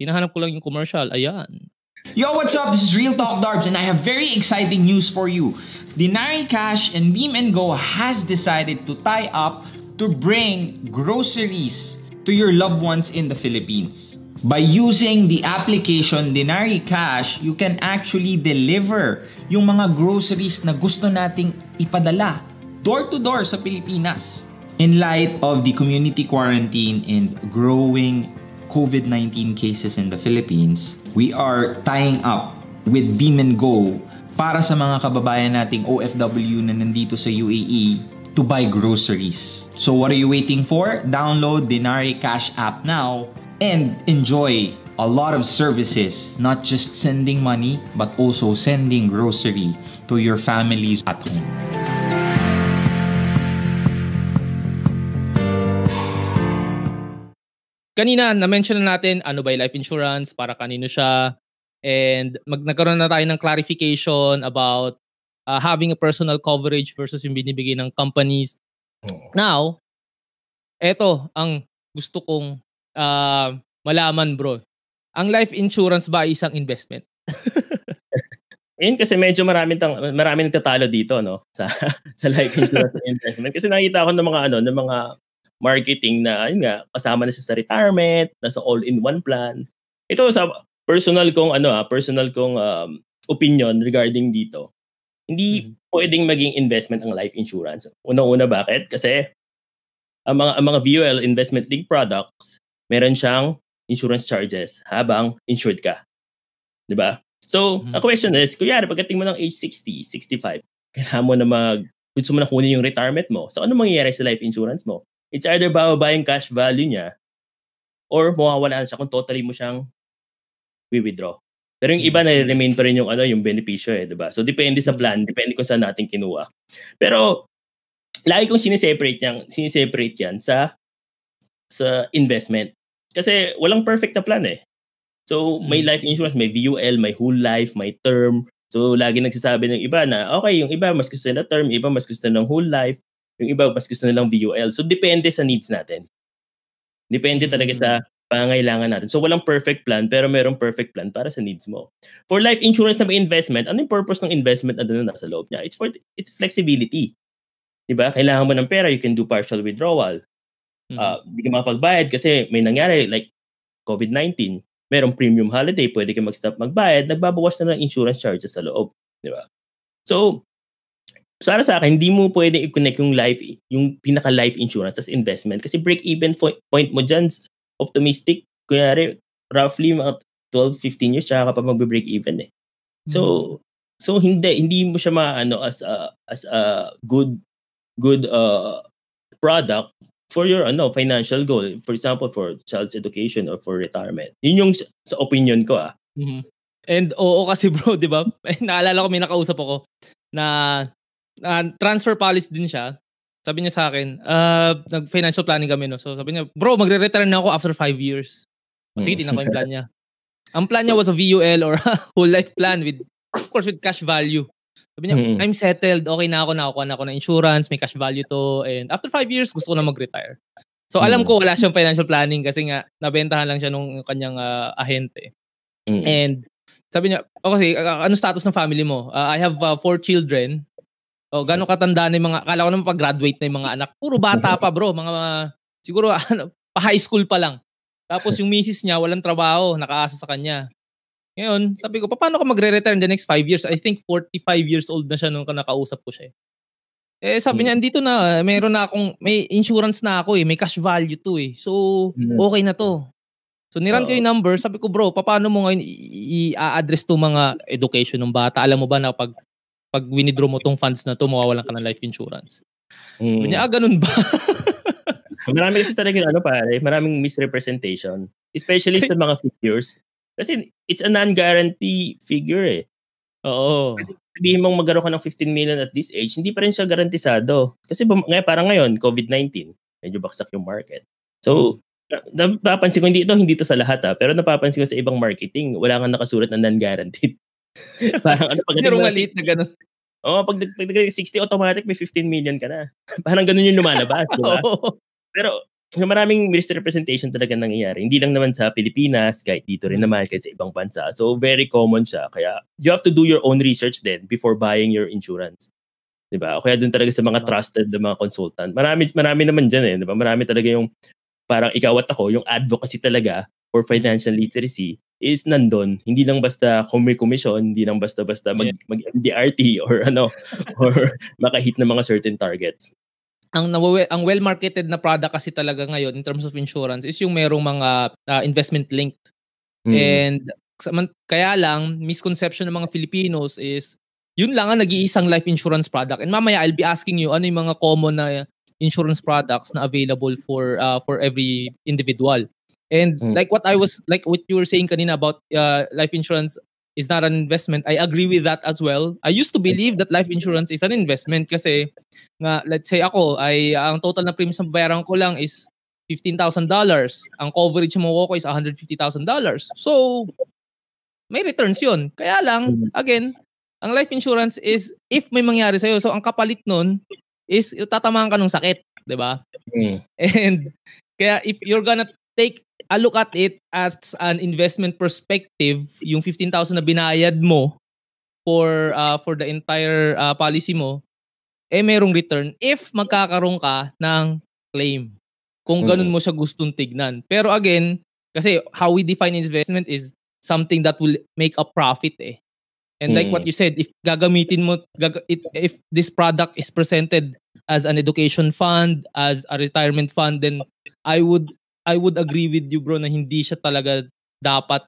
Hinahanap ko lang yung commercial. Ayan. Yo, what's up? This is Real Talk Darbs and I have very exciting news for you. Dinari Cash and Beam and Go has decided to tie up to bring groceries to your loved ones in the Philippines. By using the application Dinari Cash, you can actually deliver yung mga groceries na gusto nating ipadala door to door sa Pilipinas. In light of the community quarantine and growing COVID-19 cases in the Philippines, we are tying up with Beam and Go para sa mga kababayan nating OFW na nandito sa UAE to buy groceries. So what are you waiting for? Download Dinari Cash app now and enjoy a lot of services, not just sending money, but also sending grocery to your families at home. Kanina, na-mention na natin ano ba yung life insurance, para kanino siya, and mag nagkaroon na tayo ng clarification about uh, having a personal coverage versus yung binibigay ng companies. Now, eto ang gusto kong uh, malaman bro. Ang life insurance ba isang investment? Yun kasi medyo maraming tang maraming nagtatalo dito no sa sa life insurance investment kasi nakita ko ng mga ano ng mga marketing na ayun nga kasama na siya sa retirement, nasa all-in-one plan. Ito sa personal kong ano ah, personal kong um, opinion regarding dito. Hindi mm-hmm. pwedeng maging investment ang life insurance. Una-una bakit? Kasi ang mga ang mga VUL investment link products, meron siyang insurance charges habang insured ka. 'Di ba? So, mm-hmm. ang question is, kuya, pagdating mo ng age 60, 65, kailangan mo na mag gusto mo na kunin yung retirement mo. So, ano mangyayari sa life insurance mo? It's either bababa yung cash value niya or mawawala siya kung totally mo siyang wi-withdraw. Pero yung iba mm. na-remain pa rin yung ano yung benepisyo eh, 'di ba? So depende sa plan, depende kung saan natin kinuha. Pero lagi kong sineseparate yan, sineseparate yan sa sa investment. Kasi walang perfect na plan eh. So may mm. life insurance, may VUL, may whole life, may term. So lagi nagsasabi ng iba na okay, yung iba mas gusto na term, iba mas gusto ng whole life, yung iba mas gusto nilang VUL. So depende sa needs natin. Depende talaga sa pangangailangan natin. So walang perfect plan pero merong perfect plan para sa needs mo. For life insurance na may investment, ano yung purpose ng investment na doon nasa loob niya? It's for it's flexibility. 'Di ba? Kailangan mo ng pera, you can do partial withdrawal. Mhm. Uh, hindi ka makapagbayad kasi may nangyari like COVID-19. Merong premium holiday, pwede ka mag-stop magbayad, nagbabawas na ng insurance charges sa loob, 'di ba? So, para sa akin, hindi mo pwede i-connect yung life, yung pinaka-life insurance as investment kasi break-even point mo dyan, optimistic, kunyari, roughly mga 12-15 years, tsaka ka pa magbe-break even eh. So, so hindi, hindi mo siya maano as a, as a good, good uh, product for your ano financial goal. For example, for child's education or for retirement. Yun yung sa, opinion ko ah. Mhm. And oo kasi bro, 'di ba? Naalala ko may nakausap ako na ah, transfer policy din siya. Sabi niya sa akin, uh, nag-financial planning kami, no? So sabi niya, bro, magre-retire na ako after 5 years. O, sige, tingnan ko yung plan niya. Ang plan niya was a VUL or a whole life plan with, of course, with cash value. Sabi niya, Mm. I'm settled, okay na ako, nakakuha na ako ng insurance, may cash value to, and after 5 years, gusto ko na mag-retire. So alam Mm. ko wala siyang financial planning kasi nga nabentahan lang siya nung kanyang ah, ahente. Mm. And sabi niya, o kasi, uh, ano status ng family mo? Uh, I have uh, four children. O, gano'ng katanda na yung mga, akala ko naman pag-graduate na yung mga anak. Puro bata pa bro, mga, siguro, ano, pa-high school pa lang. Tapos yung misis niya, walang trabaho, nakaasa sa kanya. Ngayon, sabi ko, paano ka magre-retire in the next 5 years? I think 45 years old na siya nung nakausap ko siya. Eh, sabi niya, andito na, meron na akong, may insurance na ako eh, may cash value to eh. So, Mm. okay na to. So, niran ko yung number, sabi ko, bro, paano mo ngayon i-address to mga education ng bata? Alam mo ba na pag pag winidraw mo tong funds na to, mawawalan ka ng life insurance. Mm. niya, ah, ganun ba? Marami kasi talaga ano pare, maraming misrepresentation. Especially sa mga figures. Kasi it's a non-guarantee figure eh. Oo. Sabihin mong magkaroon ka ng 15 million at this age, hindi pa rin siya garantisado. Kasi ngayon, parang ngayon, COVID-19, medyo baksak yung market. So, na- napapansin ko, hindi ito, hindi to sa lahat ha, pero napapansin ko sa ibang marketing, wala kang nakasulat na non-guaranteed. parang ano, pag Pero maliit na ganun. Oo, pag, pag, pag 60 automatic, may 15 million ka na. parang ganun yung lumalabas, di ba? Pero yung maraming misrepresentation talaga nangyayari. Hindi lang naman sa Pilipinas, kahit dito rin naman, kahit sa ibang bansa. So, very common siya. Kaya, you have to do your own research then before buying your insurance. Diba? O kaya dun talaga sa mga trusted na mga consultant. Marami, marami naman dyan eh. Diba? Marami talaga yung parang ikaw at ako, yung advocacy talaga for financial literacy is nandun. Hindi lang basta commission, hindi lang basta-basta mag, mag MDRT or ano, or makahit ng mga certain targets. ang nawawe, ang well marketed na product kasi talaga ngayon in terms of insurance is yung merong mga ah, investment linked. Mm. And kaya lang misconception ng mga Filipinos is yun lang ang nag-iisang life insurance product. And mamaya I'll be asking you ano yung mga common na insurance products na available for uh, for every individual. And Mm. like what I was like what you were saying kanina about uh, life insurance is not an investment. I agree with that as well. I used to believe that life insurance is an investment kasi nga let's say ako ay ang total na premiums na bayaran ko lang is $15,000. Ang coverage mo ko is $150,000. So may returns 'yun. Kaya lang Mm. again, ang life insurance is if may mangyari sa so ang kapalit nun is tatamaan ka ng sakit, 'di ba? Mm. And kaya if you're gonna take a look at it as an investment perspective, yung 15,000 na binayad mo for uh, for the entire uh, policy mo, eh merong return if magkakaroon ka ng claim. Kung ganun mo siya gustong tignan. Pero again, kasi how we define investment is something that will make a profit eh. And like Mm. what you said, if gagamitin mo, it, if this product is presented as an education fund, as a retirement fund, then I would I would agree with you bro na hindi siya talaga dapat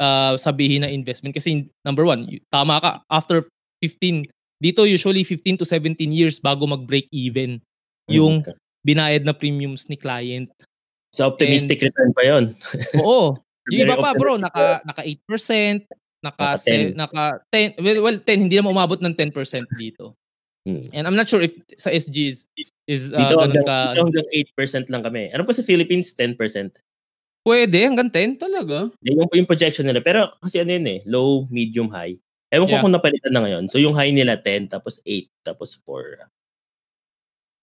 uh, sabihin na investment kasi number one, tama ka after 15 dito usually 15 to 17 years bago mag-break even yung binayad na premiums ni client. So optimistic return pa yon. Oo. yung iba pa bro, naka naka 8%, naka Naka se- 10. naka 10, well, well 10 hindi naman umabot ng 10% dito. Hmm. And I'm not sure if sa SG is, uh, Dito, hanggang, ka. dito hanggang 8% lang kami. Alam ko sa Philippines, 10%. Pwede, hanggang 10 talaga. Yan yung, yung projection nila. Pero kasi ano yun eh, low, medium, high. Ewan ko Yeah. kung napalitan na ngayon. So yung high nila 10, tapos 8, tapos 4.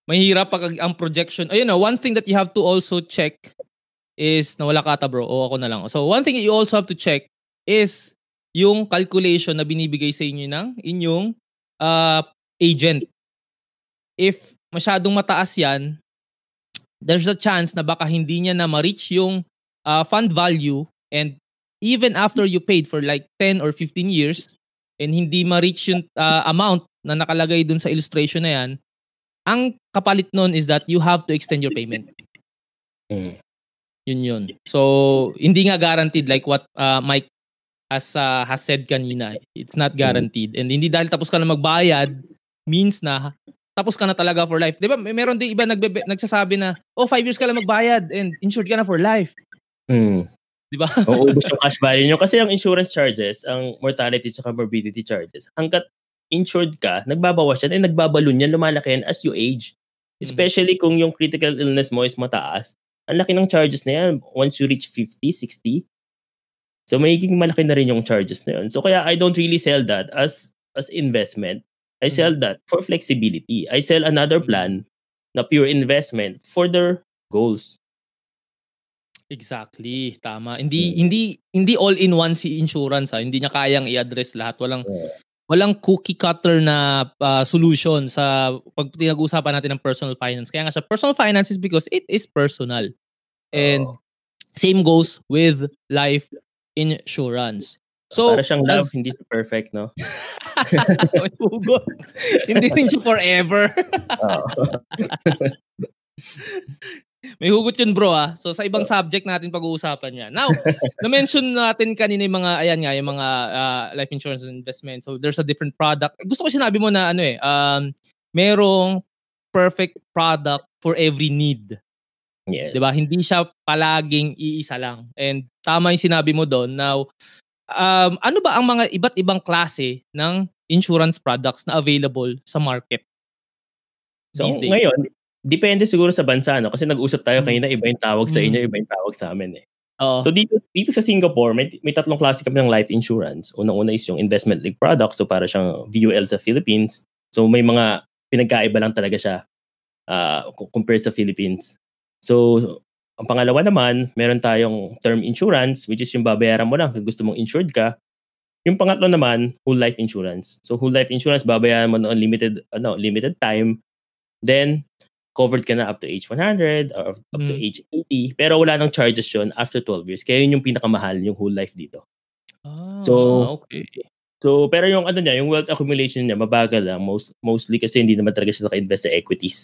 Mahirap pag ang projection. Ayun na, one thing that you have to also check is nawala ka ata bro o ako na lang. So one thing you also have to check is yung calculation na binibigay sa inyo ng inyong uh, agent. If masyadong mataas yan, there's a chance na baka hindi niya na ma-reach yung uh, fund value and even after you paid for like 10 or 15 years and hindi ma-reach yung uh, amount na nakalagay dun sa illustration na yan, ang kapalit nun is that you have to extend your payment. Mm. Yun yun. So, hindi nga guaranteed like what uh, Mike has uh, has said kanina. It's not guaranteed. And hindi dahil tapos ka na magbayad means na tapos ka na talaga for life. 'Di ba? May meron din iba nagbe- nagsasabi na, "Oh, five years ka lang magbayad and insured ka na for life." Mm. 'Di ba? Uuubos yung cash value nyo. Kasi ang insurance charges, ang mortality at morbidity charges, hanggat insured ka, nagbabawas yan, and nagbabalon yan, lumalaki yan as you age. Especially kung yung critical illness mo is mataas, ang laki ng charges na yan once you reach 50, 60. So magiging malaki na rin yung charges na yun. So kaya I don't really sell that as as investment. I sell that for flexibility. I sell another plan na pure investment for their goals. Exactly, tama. Hindi hindi hindi all in one si insurance ha. Hindi niya kayang i-address lahat. Walang Yeah. walang cookie cutter na uh, solution sa pag pinag-uusapan natin ng personal finance. Kaya nga siya personal finance is because it is personal. And Oo. same goes with life insurance. So, Para siyang love, as- hindi siya perfect, no? Hindi rin siya forever. May hugot yun bro ah. So sa ibang subject natin pag-uusapan yan. Now, na-mention natin kanina yung mga, ayan nga, yung mga ah, life insurance and investment. So there's a different product. Gusto ko sinabi mo na ano eh, um, merong perfect product for every need. yes. 'Di ba? Hindi siya palaging iisa lang. And tama yung sinabi mo doon. Now, um, ano ba ang mga iba't ibang klase ng insurance products na available sa market? So these days? ngayon, depende siguro sa bansa, no? Kasi nag-usap tayo Mm. kanina, iba yung tawag sa Mm. inyo, iba yung tawag sa amin, eh. Oo. So dito, dito sa Singapore, may, may tatlong klase kami ng life insurance. Unang-una is yung investment link product. So para siyang VUL sa Philippines. So may mga pinagkaiba lang talaga siya uh, compared sa Philippines. So ang pangalawa naman, meron tayong term insurance which is yung babayaran mo lang kung gusto mong insured ka. Yung pangatlo naman, whole life insurance. So whole life insurance, babayaran mo ng limited, ano, limited time. Then, covered ka na up to age 100 or up to Mm. age 80. Pero wala nang charges yun after 12 years. Kaya yun yung pinakamahal, yung whole life dito. Ah, So, okay. So, pero yung ano niya, yung wealth accumulation niya, mabagal lang. Most, mostly kasi hindi naman talaga siya naka-invest sa equities.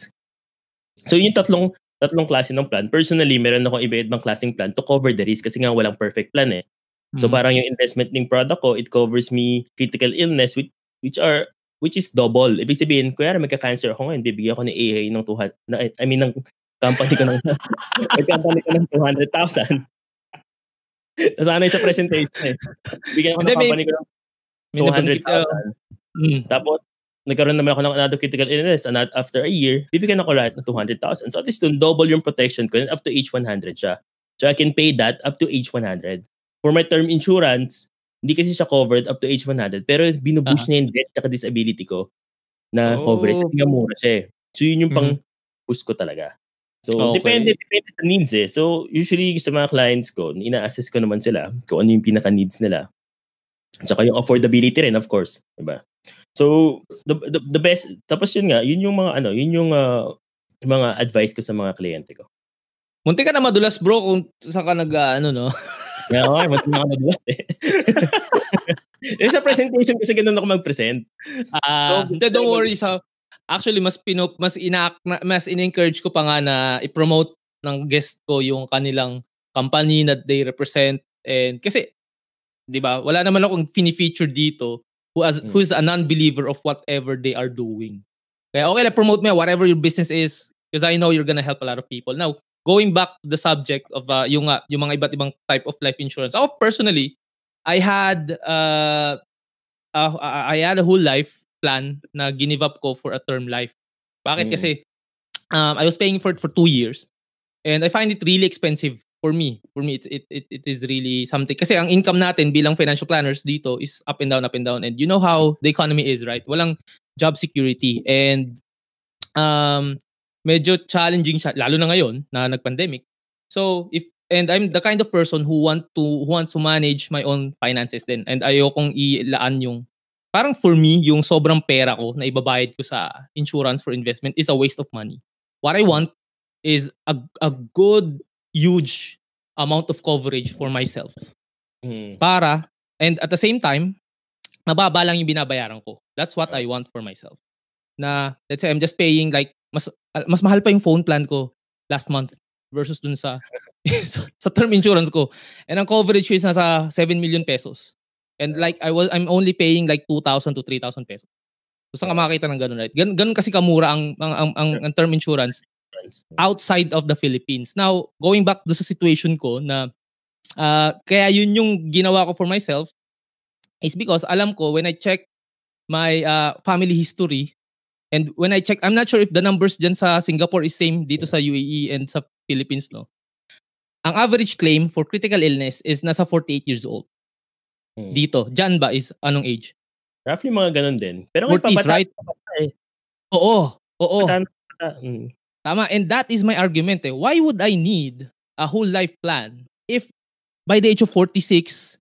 So, yung tatlong tatlong klase ng plan. Personally, meron akong iba-ibang klaseng plan to cover the risk kasi nga walang perfect plan eh. So, Mm. parang yung investment ng product ko, it covers me critical illness which, which are which is double. Ibig sabihin, kuya, magka-cancer ako ngayon, bibigyan ko ni AA ng 200, na, I mean, ng company ko ng, ng company ko ng 200,000. Tapos ano yung sa presentation eh. Bigyan ko ng company ko ng May nabanggit ka. 200,000. Mm. Tapos, nagkaroon naman ako ng another critical illness and at- after a year, bibigyan ako lahat ng 200,000. So at least dun, double yung protection ko and up to age 100 siya. So I can pay that up to age 100. For my term insurance, hindi kasi siya covered up to age 100 pero binubush Ah. niya yung death at disability ko na Oh. coverage kasi mura siya eh. So yun yung pang Mhm. push ko talaga. So Okay. depende depende sa needs eh. So usually sa mga clients ko, ina-assess ko naman sila kung ano yung pinaka needs nila. Tsaka yung affordability rin of course, 'di ba? So the, the the best tapos yun nga, yun yung mga ano, yun yung ah, mga advice ko sa mga kliyente ko. Munti ka na madulas bro kung saan ka nag ah, ano no. Kaya okay, mas mga nadulas eh. sa presentation kasi ganun ako mag-present. Ah, So, don't worry sa actually mas pinop mas ina mas in-encourage ko pa nga na i-promote ng guest ko yung kanilang company that they represent and kasi 'di ba wala naman akong fini-feature dito who as Mm. who is a non-believer of whatever they are doing. Kaya okay lang promote mo yan, whatever your business is because I know you're gonna help a lot of people. Now, going back to the subject of uh, yung uh, yung mga iba't ibang type of life insurance. Ako personally, I had uh, uh, I had a whole life plan na ginive up ko for a term life. Bakit? Mm. Kasi um, I was paying for it for two years and I find it really expensive for me. For me, it, it, it, it is really something. Kasi ang income natin bilang financial planners dito is up and down, up and down. And you know how the economy is, right? Walang job security. And um, medyo challenging siya, lalo na ngayon na nag-pandemic. So, if and I'm the kind of person who want to who wants to manage my own finances din. And ayokong ilaan yung parang for me, yung sobrang pera ko na ibabayad ko sa insurance for investment is a waste of money. What I want is a a good huge amount of coverage for myself. Mm. Para and at the same time, mababa lang yung binabayaran ko. That's what I want for myself. Na let's say I'm just paying like mas mas mahal pa yung phone plan ko last month versus dun sa sa, term insurance ko. And ang coverage ko is nasa 7 million pesos. And like I was I'm only paying like 2,000 to 3,000 pesos. Gusto ka makakita ng ganun, right? Gan, ganun kasi kamura ang, ang, ang, ang, ang term insurance outside of the Philippines. Now, going back do sa situation ko na uh, kaya yun yung ginawa ko for myself is because alam ko when I check my uh, family history and when I check, I'm not sure if the numbers dyan sa Singapore is same dito sa UAE and sa Philippines, no? Ang average claim for critical illness is nasa 48 years old. Hmm. Dito. Dyan ba is anong age? Roughly mga ganun din. Pero ngayon 40s, pabata- right? pabata eh. Oo. Oo. Pabata- pabata, mm. Tama. And that is my argument eh. Why would I need a whole life plan if by the age of 46,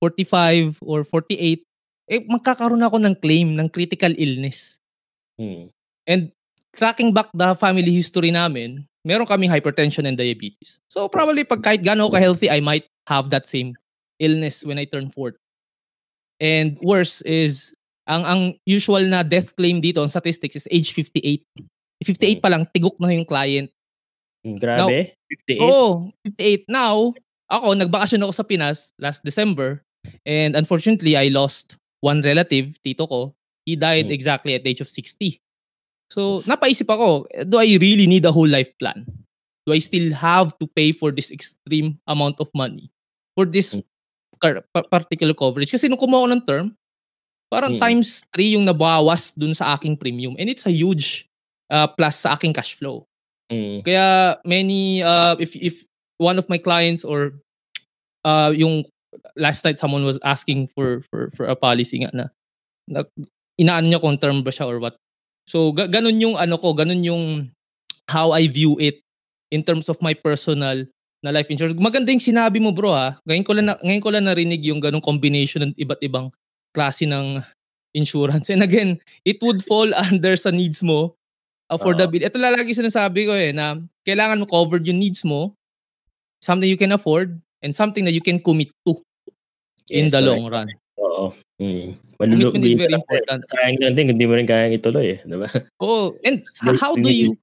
45, or 48, eh magkakaroon ako ng claim ng critical illness. Mm. And tracking back the family history namin, meron kaming hypertension and diabetes. So probably pag kahit gaano ako ka-healthy, I might have that same illness when I turn 40. And worse is, ang ang usual na death claim dito, ang statistics is age 58. 58 pa lang, tigok na yung client. Mm, Grabe. 58. Oo, 58. Now, ako, nagbakasyon ako sa Pinas last December. And unfortunately, I lost one relative, tito ko. He died Mm. exactly at the age of 60. So, napaisip ako, do I really need a whole life plan? Do I still have to pay for this extreme amount of money? For this Mm. particular coverage? Kasi nung kumuha ko ng term, parang Mm. times 3 yung nabawas dun sa aking premium. And it's a huge uh, plus sa aking cash flow. Mm. Kaya many uh if if one of my clients or uh yung last night someone was asking for for for a policy nga na, na inaano niya kung term ba siya or what. So ga- ganun yung ano ko, ganun yung how I view it in terms of my personal na life insurance. Maganda yung sinabi mo bro ha. Ngayon ko lang na, ngayon ko lang narinig yung ganung combination ng iba't ibang klase ng insurance. And again, it would fall under sa needs mo affordability. Ito lalagi sinasabi ko eh, na kailangan mo covered yung needs mo, something you can afford, and something that you can commit to in Yes, the correct. long run. Oo. Mm. Commitment is very important. Sayang lang din, hindi mo rin kayang ituloy eh. Diba? Oh, and how do you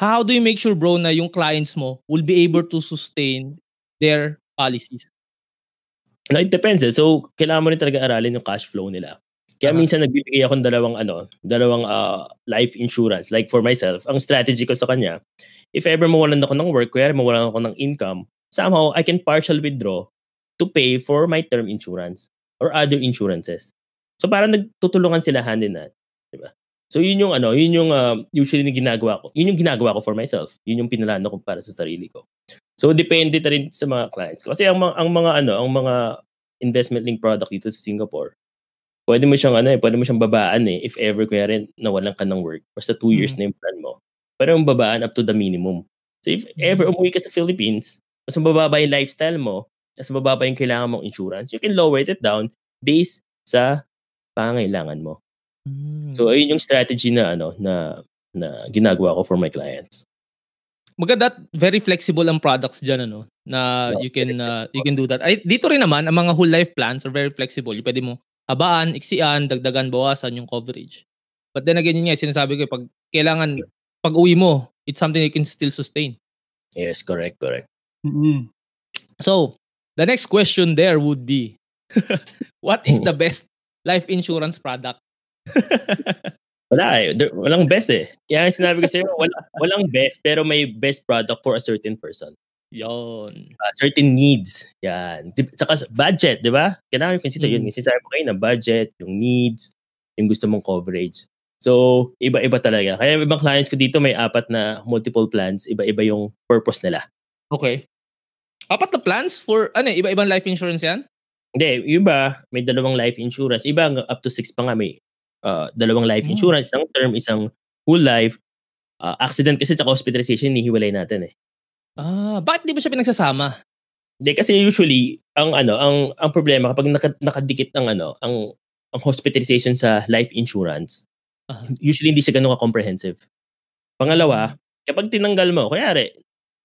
how do you make sure bro na yung clients mo will be able to sustain their policies? No, it depends eh. So, kailangan mo rin talaga aralin yung cash flow nila. Kaya Aha. minsan nagbibigay ako ng dalawang ano, dalawang ah, life insurance. Like for myself, ang strategy ko sa kanya, if ever mawalan ako ng work, kaya mawalan ako ng income, somehow I can partial withdraw to pay for my term insurance or other insurances. So parang nagtutulungan sila hand in hand, 'di ba? So yun yung ano, yun yung ah, usually yung ginagawa ko. Yun yung ginagawa ko for myself. Yun yung pinalano ko para sa sarili ko. So depende na rin sa mga clients ko. Kasi ang mga, ang mga ano, ang mga investment link product dito sa Singapore, pwede mo siyang ano eh, pwede mo siyang babaan eh if ever kuya rin nawalan ka ng work. Basta two years Mm. na yung plan mo. Pwede mong babaan up to the minimum. So if ever umuwi ka sa Philippines, mas mababa yung lifestyle mo, mas mababa yung kailangan mong insurance, you can lower it down based sa pangangailangan mo. So ayun yung strategy na ano na na ginagawa ko for my clients. maganda very flexible ang products diyan ano na you can uh, you can do that. Ay dito rin naman ang mga whole life plans are very flexible. Pwede mo habaan, iksian, dagdagan, bawasan yung coverage. But then again, yun nga, sinasabi ko, eh, pag kailangan, pag uwi mo, it's something you can still sustain. Yes, correct, correct. So, the next question there would be, what is the best life insurance product? Wala eh. There- Walang best eh. Kaya sinabi ko sa'yo, wala, walang best, pero may best product for a certain person. Yon. Uh, certain needs. Yan. Saka budget, di ba? Kailangan consider Mm. yun. Sinasabi mo kayo na budget, yung needs, yung gusto mong coverage. So, iba-iba talaga. Kaya yung ibang clients ko dito may apat na multiple plans. Iba-iba yung purpose nila. Okay. Apat na plans for, ano, eh, iba-ibang life insurance yan? Hindi, iba, may dalawang life insurance. Iba, up to six pa nga may uh, dalawang life Mm. insurance. Isang term, isang whole life. Uh, accident kasi sa hospitalization, hinihiwalay natin eh. Ah, bakit di mo siya pinagsasama? Hindi kasi usually ang ano, ang ang problema kapag naka, nakadikit ang ano, ang ang hospitalization sa life insurance, Aha. usually hindi siya ganun ka-comprehensive. Pangalawa, kapag tinanggal mo, kayari,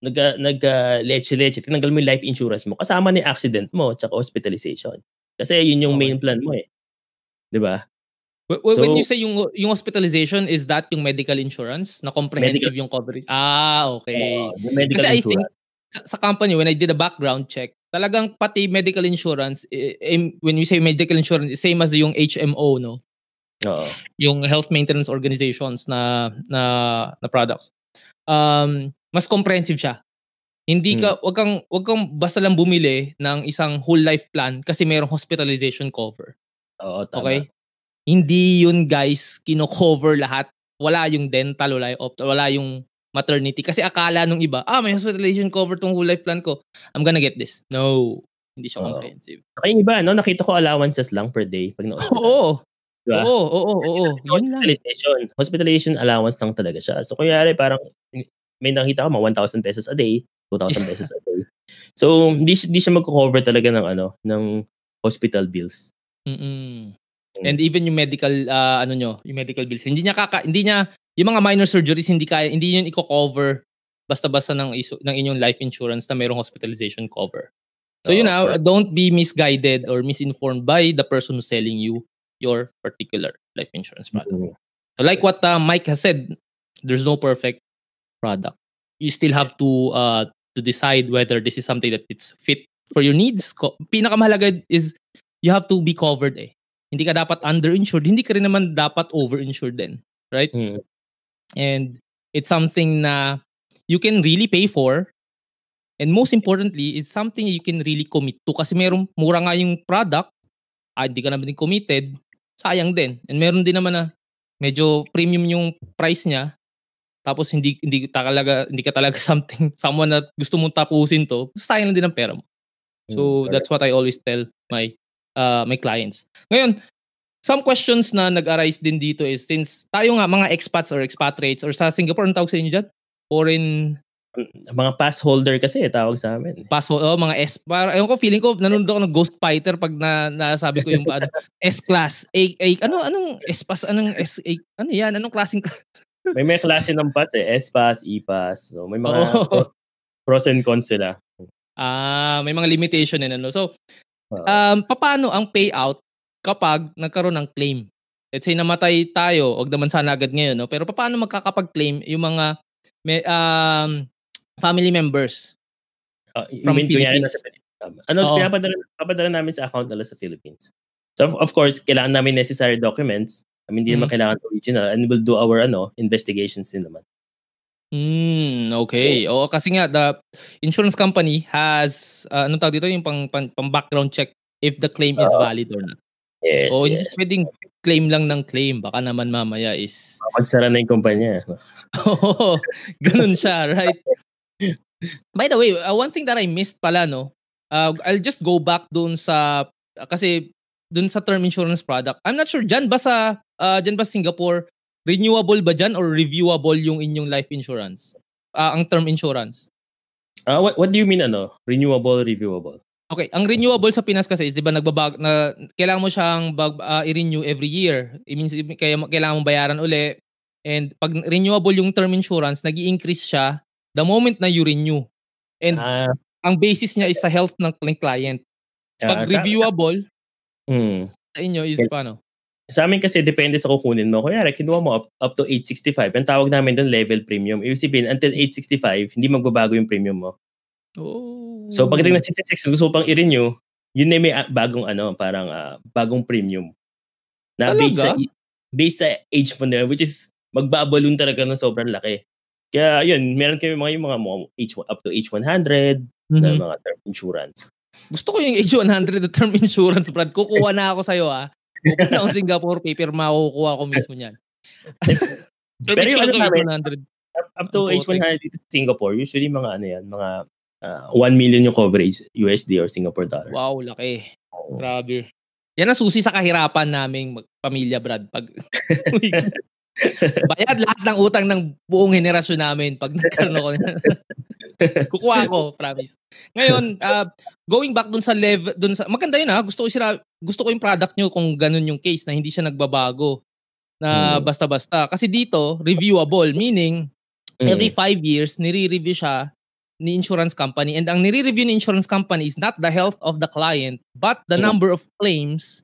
nag, nag uh, leche-leche, tinanggal mo yung life insurance mo, kasama ni accident mo at hospitalization. Kasi yun yung Okay. main plan mo eh. 'Di ba? Wh- wh- when So- you say yung yung hospitalization, is that yung medical insurance? Na comprehensive yung coverage? Ah, okay. Yung medical Kasi I insurance. think sa, sa company, when I did a background check, talagang pati medical insurance, eh, eh, when we say medical insurance, same as yung HMO, no? Oo. Yung health maintenance organizations na na na products. Um, mas comprehensive siya. Hindi ka wag kang wag kang basta lang bumili ng isang whole life plan kasi mayroong hospitalization cover. Oo, tama. Okay? Hindi yun guys kino-cover lahat. Wala yung dental, wala yung opt, wala yung maternity kasi akala nung iba, ah may hospitalization cover tong whole life plan ko. I'm gonna get this. No, hindi siya Oo. comprehensive. Saka yung iba, no, nakita ko allowances lang per day pag na-hospital. Oo. Diba? Oo, oo, oo, lang. Hospitalization. Hospitalization allowance lang talaga siya. So, kunyari, parang may nakita ko, mga 1,000 pesos a day, 2,000 pesos a day. So, hindi, siya- hindi siya magko-cover talaga ng ano, ng hospital bills. Mm-mm. And even yung medical ah, ano nyo, yung medical bills, hindi niya kaka hindi niya yung mga minor surgeries hindi kaya hindi yun i-cover basta-basta ng iso, ng inyong life insurance na mayroong hospitalization cover. So you Oo, know, don't be misguided or misinformed by the person who's selling you your particular life insurance product. Mm. So like what uh, Mike has said, there's no perfect product. You still have to uh to decide whether this is something that it's fit for your needs. Pinakamahalaga is you have to be covered eh. Hindi ka dapat underinsured, hindi ka rin naman dapat overinsured din, right? Mm. And it's something na you can really pay for and most importantly, it's something you can really commit to kasi merong mura nga yung product, ah, hindi ka naman din committed, sayang din. And meron din naman na medyo premium yung price niya, tapos hindi hindi talaga hindi ka talaga something someone na gusto mong tapusin to, sayang lang din ang pera mo. So Mm, that's what I always tell my uh, my clients. Ngayon, some questions na nag-arise din dito is since tayo nga mga expats or expatriates or sa Singapore, ang tawag sa inyo dyan? Foreign mga pass holder kasi eh, tawag sa amin. pass oh, mga S. Para, ayun ko, feeling ko, nanonood ako ng Ghost Fighter pag na, nasabi ko yung ano, S-class. A, A, ano, anong S-pass? Anong S, A, ano yan? Anong klaseng class? May may klase ng pass eh. S-pass, E-pass. So, may mga pro- pros and cons sila. Ah, may mga limitation din ano. So. Um, paano ang payout kapag nagkaroon ng claim? Let's say namatay tayo, wag naman sana agad ngayon, no? Pero paano magkakapag-claim yung mga may, um, family members? Uh, from mean Philippines. nasa Philippines. Ano, Oo. pinapadala, papadala namin sa account nila sa Philippines. So, of, of course, kailangan namin necessary documents. I mean, hindi naman Mm. kailangan original. And we'll do our ano investigations din naman. Hmm, okay. Oo, kasi nga the insurance company has uh, anong tawag dito yung pang, pang, pang background check if the claim is Oo. valid or not. Yes, o yes. pwedeng claim lang ng claim baka naman mamaya is Magsara na yung kumpanya. Oo, ganun siya, right? By the way, uh, one thing that I missed pala, no? Uh, I'll just go back dun sa, uh, kasi dun sa term insurance product. I'm not sure, dyan ba sa, uh, dyan ba Singapore, renewable ba dyan or reviewable yung inyong life insurance? Uh, ang term insurance. Ah, what, what do you mean ano? Renewable, reviewable? Okay, ang renewable sa Pinas kasi is 'di ba nagbabag na kailangan mo siyang bag, ah, i-renew every year. It means kaya kailangan mo bayaran uli. And pag renewable yung term insurance, nag increase siya the moment na you renew. And Ah, ang basis niya is sa health ng client. Pag sa- reviewable Hmm. sa inyo is paano? Sa amin kasi depende sa kukunin mo. Kaya kinuha mo up, up to 865. Ang tawag namin doon level premium. Ibig sabihin, until 865, hindi magbabago yung premium mo. Oh. So pagdating ng 66, gusto pang i-renew, yun na may ah, bagong ano, parang ah, bagong premium. Na based sa, Talaga? based sa age mo na, which is magbabalon talaga ng sobrang laki. Kaya yun, meron kami mga yung mga, mga H, up to H100 na Mhm. mga term insurance. Gusto ko yung age 100 na term insurance, Brad. Kukuha na ako sa'yo, ah. Pupunta ako Singapore, paper makukuha ko mismo niyan. Pero yung ano namin, 100. Up, up to Ang H100 dito sa Singapore, usually mga ano yan, mga ah, 1 million yung coverage, USD or Singapore dollars. Wow, laki. Grabe. Yan ang susi sa kahirapan naming mag- pamilya, Brad. Pag Bayad lahat ng utang ng buong henerasyon namin pag nagkaroon ako. Kukuha ko, promise. Ngayon, uh, going back dun sa level, dun sa, maganda yun ha, gusto ko, sila, gusto ko yung product nyo kung ganun yung case na hindi siya nagbabago na hmm. basta-basta. Kasi dito, reviewable, meaning, hmm. every five years, nire-review siya ni insurance company. And ang nire-review ni insurance company is not the health of the client, but the hmm. number of claims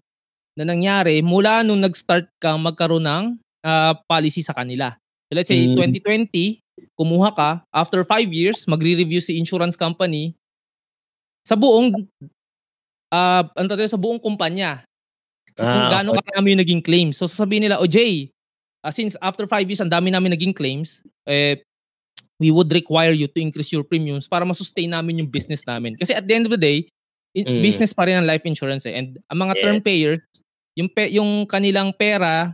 na nangyari mula nung nag-start ka magkaroon ng uh, policy sa kanila. So let's say, mm. 2020, kumuha ka, after 5 years, magre-review si insurance company sa buong uh, ano tayo, sa buong kumpanya. So, ah, kung gaano okay. karami yung naging claims. So sasabihin nila, oh Jay, uh, since after 5 years, ang dami namin naging claims, eh, we would require you to increase your premiums para masustain namin yung business namin. Kasi at the end of the day, mm. business pa rin ang life insurance eh. And ang mga yeah. term payers, yung pe, yung kanilang pera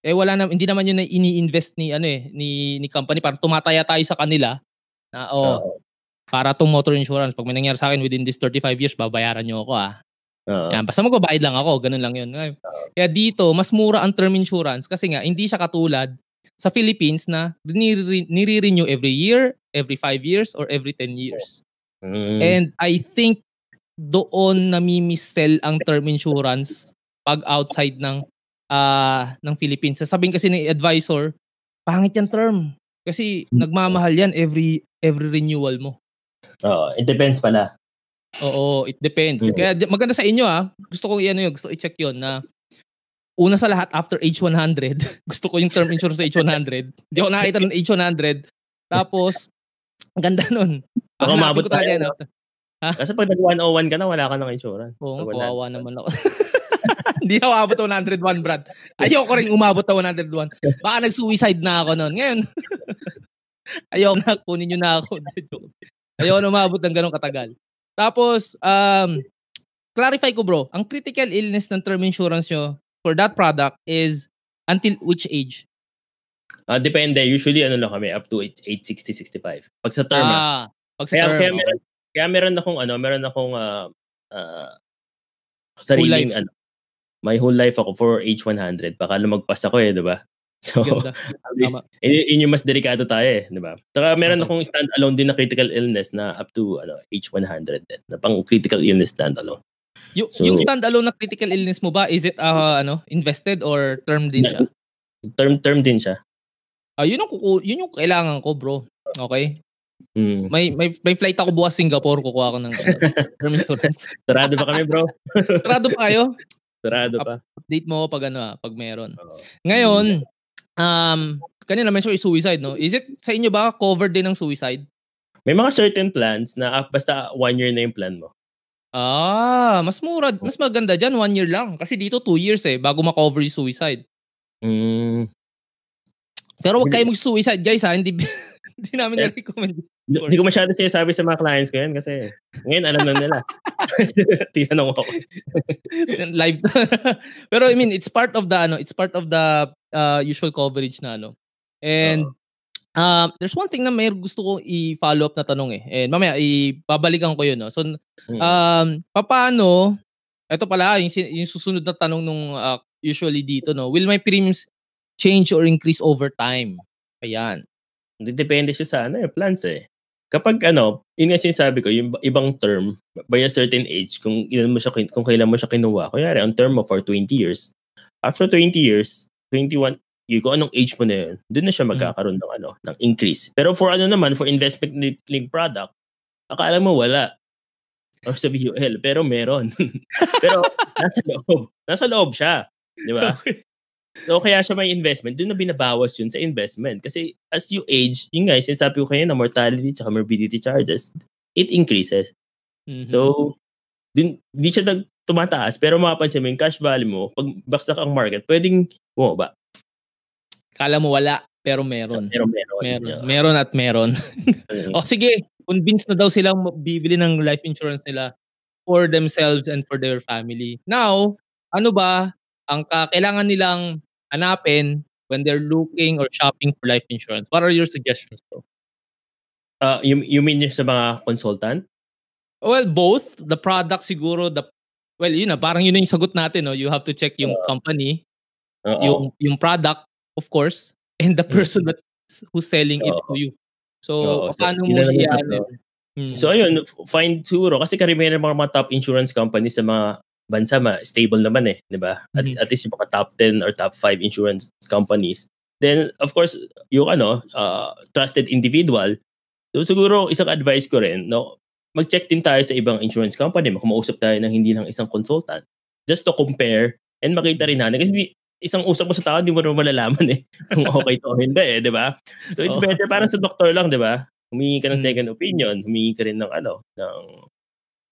eh wala na hindi naman yun na ini-invest ni ano eh ni ni company para tumataya tayo sa kanila na oh uh, para tong motor insurance pag may nangyari sa akin within this 35 years babayaran niyo ako ah. Uh, Yan, basta magbabayad lang ako, ganun lang yun. Uh, Kaya dito, mas mura ang term insurance kasi nga hindi siya katulad sa Philippines na nire-renew every year, every 5 years, or every 10 years. Mm. And I think doon namimiss-sell ang term insurance pag outside ng uh, ng Philippines. Sasabihin kasi ng advisor, pangit yan term. Kasi hmm. nagmamahal yan every every renewal mo. Oo, it depends pala. Oo, it depends. Mm. Kaya maganda sa inyo ah. Gusto ko i-ano 'yun, gusto i-check 'yon na una sa lahat after age 100, gusto ko yung term insurance sa age 100. Hindi ako nakita ng age 100. Tapos ang ganda nun. Baka umabot tayo. Yan, no? Ha? Kasi pag nag-101 ka na, wala ka ng insurance. Oo, so, kawawa naman ako. Hindi ako abot ng 101, Brad. Ayoko rin umabot ng 101. Baka nag-suicide na ako noon. Ngayon, ayoko na, kunin nyo na ako. ayoko na umabot ng ganong katagal. Tapos, um, clarify ko bro, ang critical illness ng term insurance nyo for that product is until which age? Uh, depende. Usually, ano lang kami, up to age, 60, 65. Pag sa term, ah, ah. pag sa kaya, term, kaya, meron, kaya meron akong, ano, meron akong, uh, uh, sariling, ano, my whole life ako for age 100. Baka lumagpas ako eh, di ba? So, at least, yun yung mas delikado tayo eh, di ba? Saka meron akong stand-alone din na critical illness na up to ano, age 100 din, na pang critical illness stand-alone. Y- so, yung stand-alone na critical illness mo ba, is it uh, ano, invested or term din siya? Term term din siya. Ah, uh, yun yung yun yung kailangan ko, bro. Okay? Mm. May may may flight ako bukas Singapore, kukuha ako ng ano, term insurance. Sarado pa kami, bro. Sarado pa kayo? Sarado pa. Update mo pag ano ah, pag meron. Uh, Ngayon, um, kanina mention is suicide, no? Is it sa inyo ba covered din ng suicide? May mga certain plans na uh, basta one year na yung plan mo. Ah, mas mura, mas maganda diyan one year lang. Kasi dito two years eh, bago ma-cover yung suicide. Mm. Pero wag kayo mag-suicide guys ha, hindi, hindi namin eh, na-recommend. Hindi ko masyado sinasabi sa mga clients ko yan kasi ngayon alam na nila. Tinanong ako. Live. Pero I mean, it's part of the ano, it's part of the uh, usual coverage na ano. And uh, um, there's one thing na may gusto ko i-follow up na tanong eh. And mamaya ibabalikan ko 'yun, no. So hmm. um paano ito pala yung, yung susunod na tanong nung uh, usually dito no. Will my premiums change or increase over time? Ayan. Depende siya sa ano, eh, plans eh kapag ano, yun nga sinasabi ko, yung ibang term, by a certain age, kung ilan mo siya, kung kailan mo siya kinuha, kunyari, ang term mo for 20 years, after 20 years, 21, yung kung anong age mo na yun, doon na siya hmm. magkakaroon ng ano, ng increase. Pero for ano naman, for investment linked product, akala mo wala. Or sa VUL, pero meron. pero nasa loob. Nasa loob siya. Di ba? Okay. So kaya siya may investment, doon na binabawas yun sa investment. Kasi as you age, yun nga, sinasabi ko kayo na mortality at morbidity charges, it increases. Mm-hmm. So, din, di siya nag, tumataas, pero mapapansin mo yung cash value mo, pag baksak ang market, pwedeng bumaba. Kala mo wala, pero meron. Pero meron. Meron, yeah. meron at meron. o oh, sige, convinced na daw silang bibili ng life insurance nila for themselves and for their family. Now, ano ba ang kailangan nilang hanapin when they're looking or shopping for life insurance? What are your suggestions, bro? Uh, you, you mean sa mga consultant? Well, both. The product siguro, the well, yun na, parang yun yung sagot natin. No? You have to check yung uh, company, uh-oh. yung, yung product, of course, and the person that who's selling uh-oh. it to you. So, so, paano yun mo na yung siya tatlo. Mm. So ayun, f- find siguro kasi karamihan ng mga, mga top insurance companies sa mga bansa ma stable naman eh, 'di ba? At, Mhm. at least yung mga top 10 or top 5 insurance companies. Then of course, yung ano, uh, trusted individual. So siguro isang advice ko rin, no, mag-check din tayo sa ibang insurance company, kumausap tayo ng hindi lang isang consultant just to compare and makita rin natin kasi di- isang usap mo sa tao, di mo naman malalaman eh kung okay to o hindi eh, di ba? So it's Oo. better parang sa doktor lang, di ba? Humingi ka ng Mm. second opinion, humingi ka rin ng ano, ng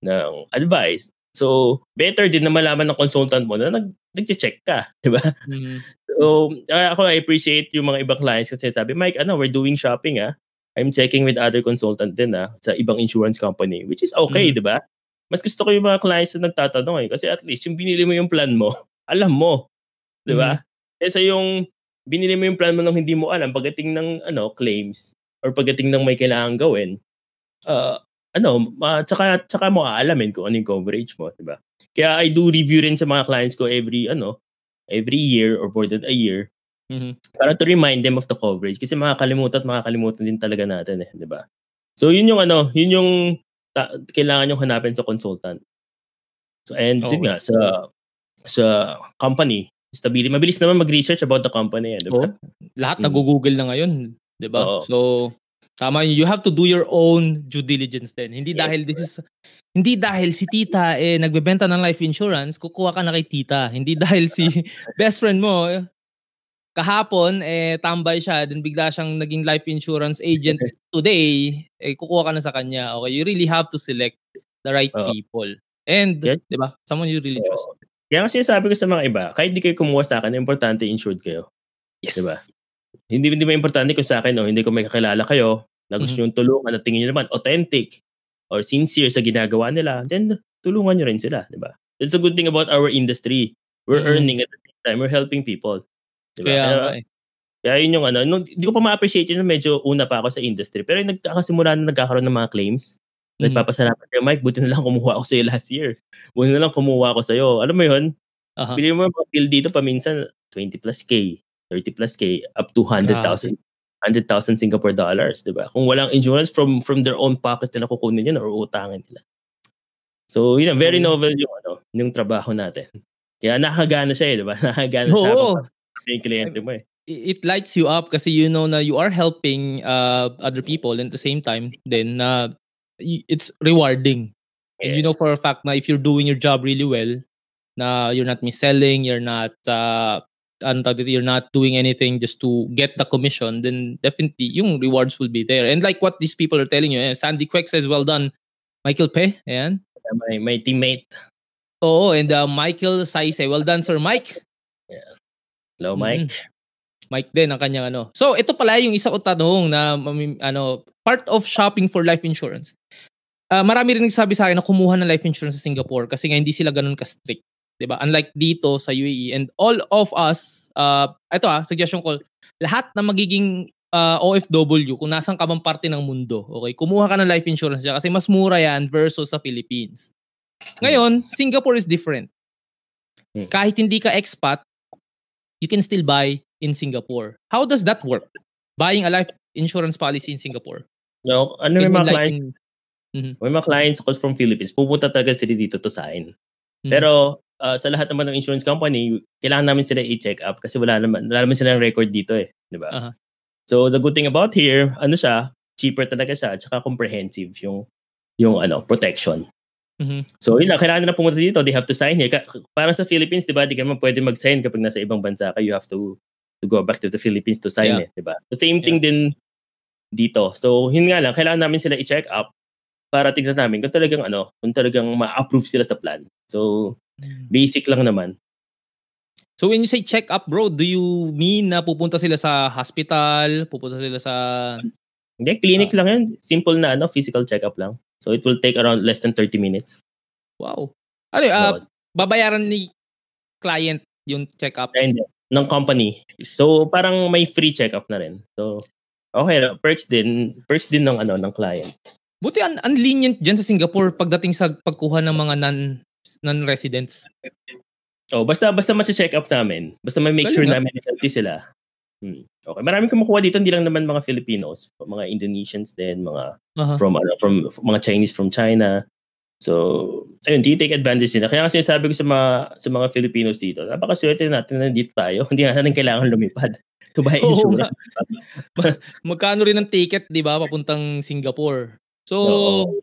ng advice. So, better din na malaman ng consultant mo na nag, nag-check ka, di ba? Mm. So, uh, ako I appreciate yung mga ibang clients kasi sabi, Mike, ano, we're doing shopping ah. I'm checking with other consultant din ah, sa ibang insurance company, which is okay, Mhm. di ba? Mas gusto ko yung mga clients na nagtatanong eh, kasi at least yung binili mo yung plan mo, alam mo, di ba? Kesa yung binili mo yung plan mo nang hindi mo alam pagdating ng ano claims or pagdating ng may kailangan gawin, uh, ano, uh, tsaka, tsaka mo aalamin kung ano yung coverage mo, di ba? Kaya I do review rin sa mga clients ko every, ano, every year or more than a year Mhm. para to remind them of the coverage kasi makakalimutan at makakalimutan din talaga natin eh, 'di ba? So yun yung ano, yun yung ta- kailangan yung hanapin sa consultant. So and yun Okay. nga sa sa company, stability, mabilis naman mag-research about the company, eh, 'di ba? Oo. Lahat Mm. nag-google na ngayon, 'di ba? Oo. So tama yun. you have to do your own due diligence din. Hindi Yes, dahil this is hindi dahil si tita eh nagbebenta ng life insurance, kukuha ka na kay tita. Hindi dahil si best friend mo eh, kahapon eh tambay siya then bigla siyang naging life insurance agent today eh kukuha ka na sa kanya. Okay, you really have to select the right Oo. people. And, Yes. 'di ba? Someone you really trust. Kaya kasi sabi ko sa mga iba, kahit di kayo kumuha sa akin, importante insured kayo. Yes. Diba? Hindi hindi importante kung sa akin o hindi ko may kakilala kayo na gusto Mhm. nyo tulungan at tingin nyo naman authentic or sincere sa ginagawa nila, then tulungan nyo rin sila, di ba? That's a good thing about our industry. We're Mhm. earning at the same time, we're helping people. Di ba? Kaya Kaya, nga eh. kaya yun yung ano, nung, di ko pa ma-appreciate yun, medyo una pa ako sa industry. Pero yung nagkakasimula na nagkakaroon ng mga claims, Mhm. nagpapasalamat kayo, Mike, buti na lang kumuha ako sa'yo last year. Buti na lang kumuha ako sa'yo. Alam mo yun, Aha. Bili mo yung mga bill dito paminsan 20 plus K, 30 plus K, up to 100,000 100,000 Singapore dollars, 'di ba? Kung walang insurance from from their own pocket na kukunin yun or utangin nila. So, yun, very Mm. novel yung ano, yung trabaho natin. Kaya nakakagana siya eh, 'di ba? Nakakagana siya Oo. yung kliyente mo eh. it lights you up kasi you know na you are helping uh, other people and at the same time then uh, it's rewarding and you know for a fact na if you're doing your job really well na you're not mis-selling you're not uh, ano tawag dito, you're not doing anything just to get the commission then definitely yung rewards will be there and like what these people are telling you eh, Sandy Quek says well done Michael Pe ayan My, my teammate, oo and uh, Michael Saise well done Sir Mike hello Mm-hmm. Mike. Mike din ang kanyang ano. So ito pala yung isa ko tanong na ano part of shopping for life insurance. Ah, marami rin nagsabi sa akin na kumuha ng life insurance sa Singapore kasi nga hindi sila ganun ka-strict. 'Di ba? Unlike dito sa UAE and all of us uh ito ah suggestion ko lahat na magiging ah, OFW kung nasan ka bang parte ng mundo, okay? Kumuha ka ng life insurance dyan kasi mas mura yan versus sa Philippines. Ngayon, Singapore is different. Hmm. Kahit hindi ka expat, you can still buy in Singapore. How does that work? Buying a life insurance policy in Singapore. No, ano may mga clients, lighten- may mga clients ako from Philippines, pupunta talaga sila dito to sign. Mhm. Pero ah, sa lahat naman ng insurance company, kailangan namin sila i-check up kasi wala naman, wala naman silang record dito eh. Di ba? Aha. So the good thing about here, ano siya, cheaper talaga siya at saka comprehensive yung yung ano, protection. Mhm. So yun lang, kailangan na pumunta dito, they have to sign here. Ka- Parang sa Philippines, di ba, di ka naman pwede mag-sign kapag nasa ibang bansa ka, you have to to go back to the Philippines to sign Yeah. it, di ba? The same thing din dito. So yun nga lang, kailangan namin sila i-check up para tignan namin kung talagang ano, kung talagang ma-approve sila sa plan. So basic lang naman. So when you say check up, bro, do you mean na pupunta sila sa hospital, pupunta sila sa Hindi, clinic Ah. lang yan. Simple na ano, physical check-up lang. So it will take around less than 30 minutes. wow. Ano, So, babayaran ni client yung check up. ng company. So parang may free check-up na rin. So okay, perks din, perks din ng ano ng client. Buti ang un- lenient diyan sa Singapore pagdating sa pagkuha ng mga non non-residents. Oh, basta basta ma-check up namin. Basta may make sure ah. namin na healthy sila. Hmm. Okay. Maraming kumukuha dito, hindi lang naman mga Filipinos, mga Indonesians din, mga Aha. from ano, from mga Chinese from China. So, ayun, di take advantage nila. Kaya kasi sabi ko sa mga sa mga Filipinos dito, napakaswerte natin na dito tayo. Hindi natin kailangan lumipad. To buy Oo insurance. Magkano rin ang ticket, 'di ba, papuntang Singapore. So, Oo.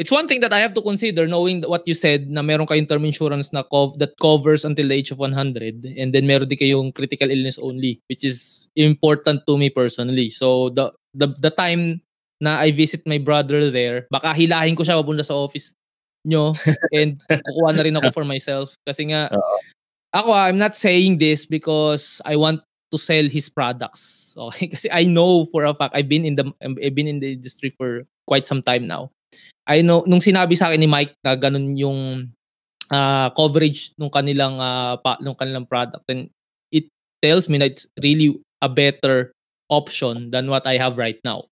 It's one thing that I have to consider knowing what you said na meron kayong term insurance na cov- that covers until the age of 100 and then meron din kayong critical illness only which is important to me personally. So the the the time na I visit my brother there, baka hilahin ko siya papunta sa office nyo and kukuha na rin ako for myself kasi nga Oo. ako I'm not saying this because I want to sell his products. Okay? Kasi I know for a fact I've been in the I've been in the industry for quite some time now. I know nung sinabi sa akin ni Mike na ganun yung ah, coverage nung kanilang ah, pa, nung kanilang product then it tells me that it's really a better option than what I have right now.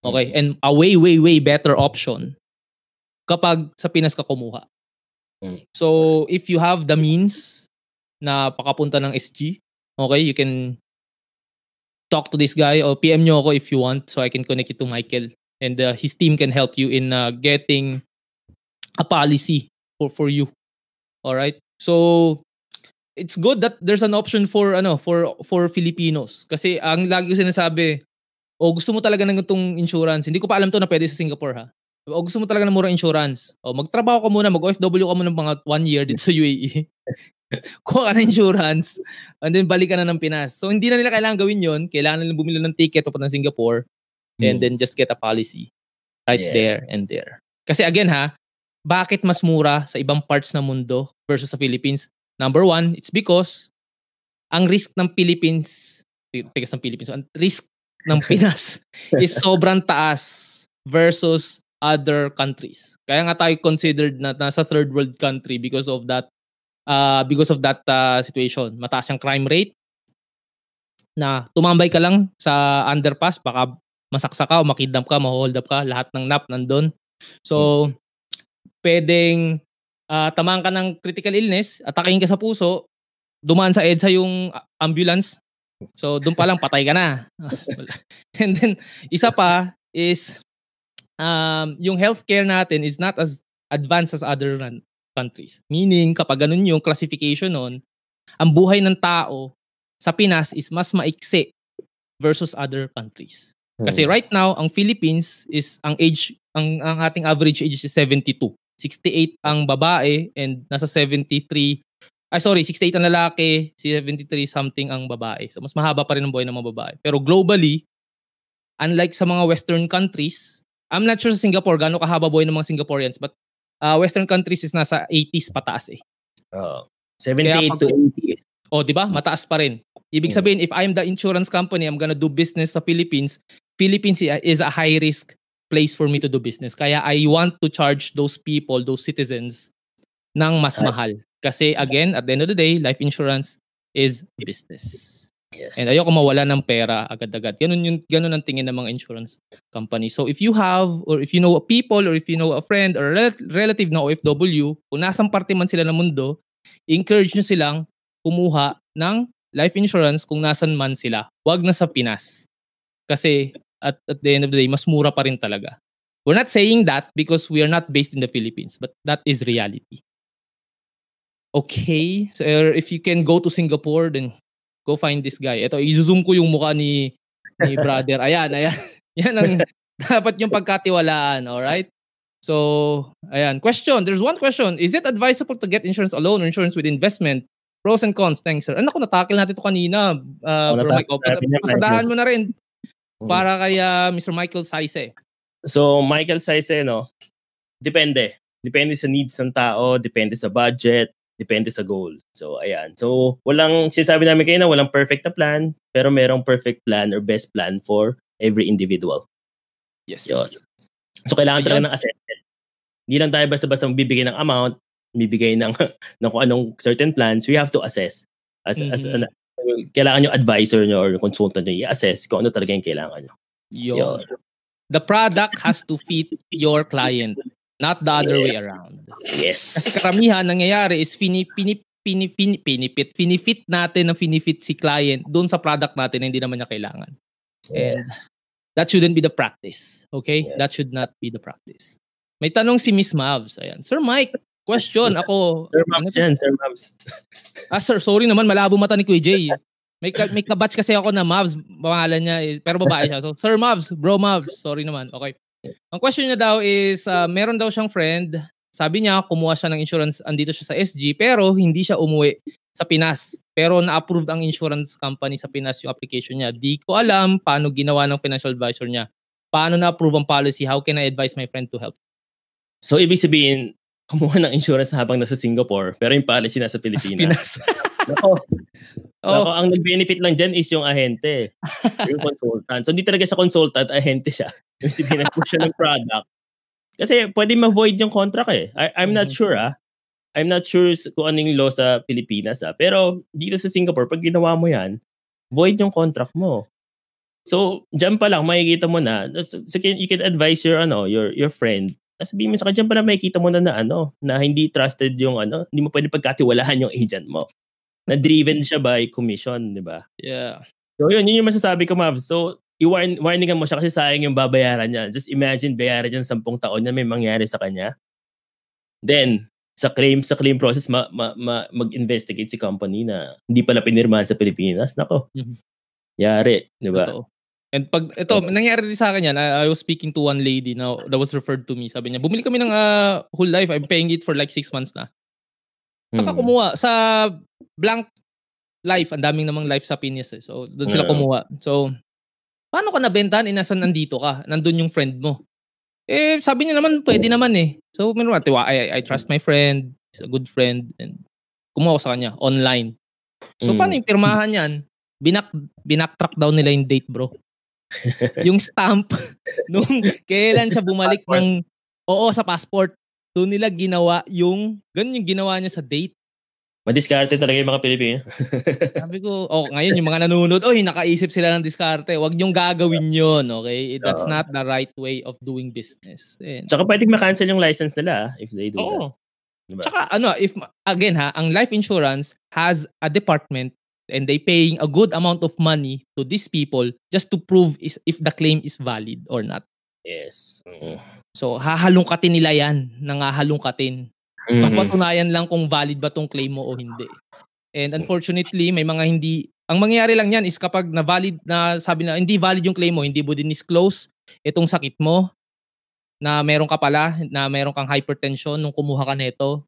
Okay? And a way way way better option kapag sa Pinas ka kumuha. Mm. So if you have the means na pakapunta ng SG, okay, you can talk to this guy or PM nyo ako if you want so I can connect you to Michael and uh, his team can help you in uh, getting a policy for for you. All right? So it's good that there's an option for ano for for Filipinos. Kasi ang lagi ko sinasabi o gusto mo talaga ng itong insurance hindi ko pa alam to na pwede sa Singapore ha? O gusto mo talaga ng murang insurance o magtrabaho ka muna mag OFW ka muna ng mga one year dito sa UAE kuha ka ng insurance and then balik ka na ng Pinas. So hindi na nila kailangan gawin yon kailangan nila bumili ng ticket papunta ng Singapore and Hmm. then just get a policy right Yes. there and there kasi again ha bakit mas mura sa ibang parts ng mundo versus sa Philippines number one it's because ang risk ng Philippines tigas ng Philippines ang risk ng Pinas is sobrang taas versus other countries. Kaya nga tayo considered na nasa third world country because of that uh, because of that uh, situation. Mataas yung crime rate na tumambay ka lang sa underpass baka masaksa ka o makidnap ka, ma-hold up ka, lahat ng nap nandun. So, pwedeng uh, tamaan ka ng critical illness, atakin ka sa puso, dumaan sa EDSA yung ambulance, So, doon pa lang patay ka na. And then, isa pa is, um, yung healthcare natin is not as advanced as other ran- countries. Meaning, kapag ganun yung classification nun, ang buhay ng tao sa Pinas is mas maiksi versus other countries. Kasi right now, ang Philippines is, ang age, ang, ang ating average age is 72. 68 ang babae and nasa 73 ay sorry, 68 ang lalaki, 73 something ang babae. So mas mahaba pa rin ang buhay ng mga babae. Pero globally, unlike sa mga western countries, I'm not sure sa Singapore gaano kahaba buhay ng mga Singaporeans, but uh, western countries is nasa 80s pataas eh. Oo. 78 to 80. O, di ba? Mataas pa rin. Ibig Mm. sabihin, if I'm the insurance company, I'm gonna do business sa Philippines, Philippines is a high risk place for me to do business. Kaya I want to charge those people, those citizens, ng mas mahal. Kasi again, at the end of the day, life insurance is business. Yes. And ayoko mawala ng pera agad-agad. Ganun yung ganun ang tingin ng mga insurance company. So if you have or if you know a people or if you know a friend or a rel- relative na OFW, kung nasang parte man sila ng mundo, encourage nyo silang kumuha ng life insurance kung nasan man sila. Huwag na sa Pinas. Kasi at, at the end of the day, mas mura pa rin talaga. We're not saying that because we are not based in the Philippines, but that is reality. Okay, so er, if you can go to Singapore, then go find this guy. Ito, i-zoom ko yung mukha ni, ni brother. Ayan, ayan. Yan ang dapat yung pagkatiwalaan, alright? So, ayan. Question. There's one question. Is it advisable to get insurance alone or insurance with investment? Pros and cons. Thanks, sir. Ano ko natakil natin ito kanina, uh, Oh, bro Mike. natakil O, natin yan, pasadahan Michael. mo na rin. Para kay uh, Mr. Michael Saise. So, Michael Saise, no? Depende. Depende sa needs ng tao, depende sa budget, depende sa goal. So, ayan. So, walang, sinasabi namin kayo na walang perfect na plan, pero merong perfect plan or best plan for every individual. Yes. Yun. So, kailangan talaga ng assessment. Hindi lang tayo basta-basta bibigay ng amount, bibigay ng, ng kung anong certain plans, we have to assess. As, as, Mhm. an- kailangan yung advisor nyo or yung consultant nyo i-assess kung ano talaga yung kailangan nyo. Yun. The product has to fit your client, not the other way around. Kasi Yes. karamihan nangyayari is pini, pini, pini, pini, pinipit, finifit natin ng finifit si client doon sa product natin na hindi naman niya kailangan. And that shouldn't be the practice. Okay? Yeah. That should not be the practice. May tanong si Miss Mavs. Ayan. Sir Mike, question. Ako, Sir ano Mams to? yan, Sir Mams. Ah, sir, sorry naman, malabo mata ni Kuya Jay. May, ka, may kabatch kasi ako na Mavs, pangalan niya, eh, pero babae siya. So, Sir Mavs, bro Mavs, sorry naman. Okay. Ang question niya daw is, ah, meron daw siyang friend, sabi niya, kumuha siya ng insurance, andito siya sa SG, pero hindi siya umuwi sa Pinas. Pero na-approve ang insurance company sa Pinas yung application niya. Di ko alam paano ginawa ng financial advisor niya. Paano na-approve ang policy? How can I advise my friend to help? So, ibig sabihin, kumuha ng insurance habang nasa Singapore, pero yung policy nasa Sa Pilipinas. Pinas. Nako, oh, nako, ang nag-benefit lang dyan is yung ahente. yung consultant. So, hindi talaga siya consultant, ahente siya. Yung sabihin, nag-push siya ng product. Kasi pwede ma-void yung contract eh. I, I'm not Mhm. sure ah. I'm not sure kung ano yung law sa Pilipinas ah. Pero dito sa Singapore, pag ginawa mo yan, void yung contract mo. So, dyan pa lang, makikita mo na, so, you can advise your, ano, your, your friend, sabihin mo sa kanya, dyan pa lang makikita mo na na, ano, na hindi trusted yung, ano, hindi mo pwede pagkatiwalaan yung agent mo. Na driven siya by commission, di ba? yeah. So, yun, yun yung masasabi ko, Mavs. So, i-warn, warningan mo siya kasi sayang yung babayaran niya. Just imagine, bayaran niya ng 10 taon na may mangyari sa kanya. Then, sa claim sa claim process ma, ma, ma- mag-investigate si company na hindi pala pinirmahan sa Pilipinas. Nako. Mhm. Yari, di ba? And pag ito, nangyari din sa akin yan. I, I was speaking to one lady now that was referred to me. Sabi niya, bumili kami ng ah, whole life. I'm paying it for like six months na. Saka Hmm. kumuha sa blank life. Ang daming namang life sa Pinas eh. So, doon sila Yeah. kumuha. So, paano ka nabentahan? Eh, nasan nandito ka? Nandun yung friend mo. Eh, sabi niya naman, pwede naman eh. So, meron tiwa, I, I trust my friend. He's a good friend. And kumuha ko sa kanya, online. So, Mm. paano yung pirmahan yan? Binak, binaktrack daw nila yung date, bro. yung stamp, nung kailan siya bumalik ng, oo, sa passport. Doon nila ginawa yung, ganun yung ginawa niya sa date. Madiskarte talaga yung mga Pilipino. Sabi ko, oh, ngayon yung mga nanonood, oy, nakaisip sila ng diskarte. Huwag niyong gagawin yon okay? That's not the right way of doing business. And, Tsaka pwedeng ma-cancel yung license nila ah, if they do that. oo. Diba? Tsaka ano, if again ha, ang life insurance has a department and they paying a good amount of money to these people just to prove is if the claim is valid or not. Yes. Mm. So, hahalungkatin nila yan, nangahalungkatin. Mhm. Papatunayan lang kung valid ba tong claim mo o hindi. And unfortunately, may mga hindi ang mangyayari lang yan is kapag na valid na sabi na hindi valid yung claim mo, hindi mo din disclose itong sakit mo na meron ka pala, na meron kang hypertension nung kumuha ka nito,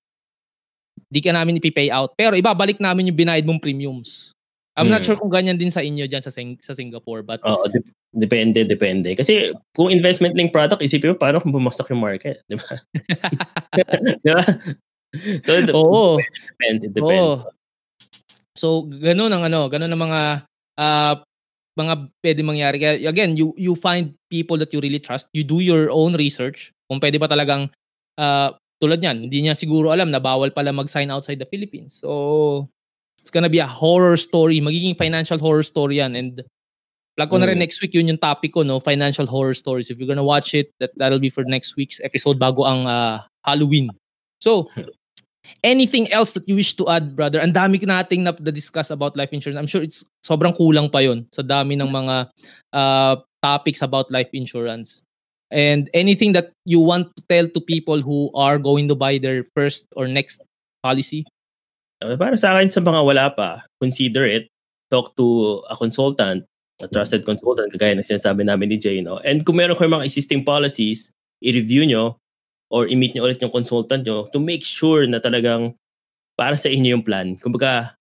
di ka namin ipipay out. Pero ibabalik namin yung binayad mong premiums. I'm not Hmm. sure kung ganyan din sa inyo dyan sa, Sing- sa Singapore. But Oo, dep- depende, depende. Kasi kung investment link product, isipin mo paano kung bumaksak yung market, di ba? di ba? So, it oo. depends, it depends. So, ganun ang ano, ganun ang mga ah, mga pwede mangyari. Kaya, again, you you find people that you really trust. You do your own research. Kung pwede ba talagang ah, tulad niyan, hindi niya siguro alam na bawal pala mag-sign outside the Philippines. So, it's gonna be a horror story. Magiging financial horror story yan. And plug ko na rin Mm. next week, yun yung topic ko, no? Financial horror stories. If you're gonna watch it, that, that'll be for next week's episode bago ang ah, Halloween. So, anything else that you wish to add, brother? Ang dami nating na-discuss about life insurance. I'm sure it's sobrang kulang pa yon sa dami ng mga uh, topics about life insurance. And anything that you want to tell to people who are going to buy their first or next policy? Uh, Para sa akin, sa mga wala pa, consider it. Talk to a consultant, a trusted consultant, kagaya ng sinasabi namin ni Jay. No? And kung meron kayo mga existing policies, i-review nyo or i-meet nyo ulit yung consultant nyo to make sure na talagang para sa inyo yung plan. Kumbaga,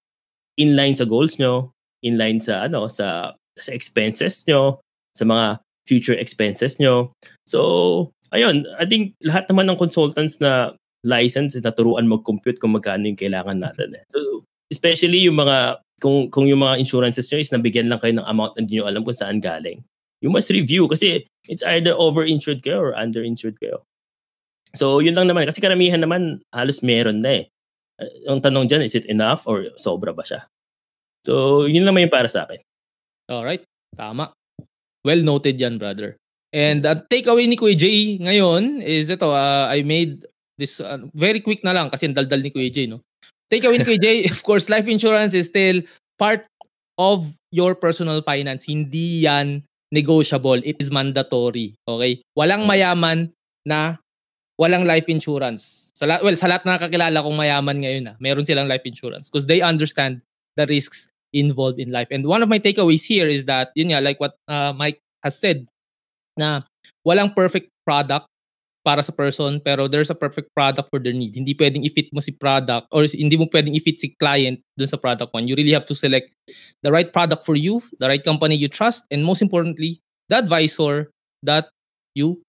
inline sa goals nyo, inline sa ano sa sa expenses nyo, sa mga future expenses nyo. So, ayun, I think lahat naman ng consultants na license is naturuan mag-compute kung magkano yung kailangan natin. Eh. So, especially yung mga, kung, kung yung mga insurances nyo is nabigyan lang kayo ng amount na hindi nyo alam kung saan galing. You must review kasi it's either over-insured kayo or under-insured kayo. So, yun lang naman. Kasi karamihan naman, halos meron na eh. Ang tanong dyan, is it enough or sobra ba siya? So, yun naman yung para sa akin. Alright, tama. Well noted yan, brother. And ang takeaway ni Kuya Jay ngayon is ito, uh, I made this uh, very quick na lang kasi ang daldal ni Kuya Jay, no? take away ni Kuya Jay, of course, life insurance is still part of your personal finance. Hindi yan negotiable. It is mandatory. Okay? Walang mayaman na walang life insurance. Sa la- well, sa lahat na nakakilala kong mayaman ngayon na, meron silang life insurance because they understand the risks involved in life. And one of my takeaways here is that, yun nga, like what uh, Mike has said, na walang perfect product para sa person pero there's a perfect product for their need. Hindi pwedeng i-fit mo si product or hindi mo pwedeng i-fit si client dun sa product one. You really have to select the right product for you, the right company you trust, and most importantly, the advisor that you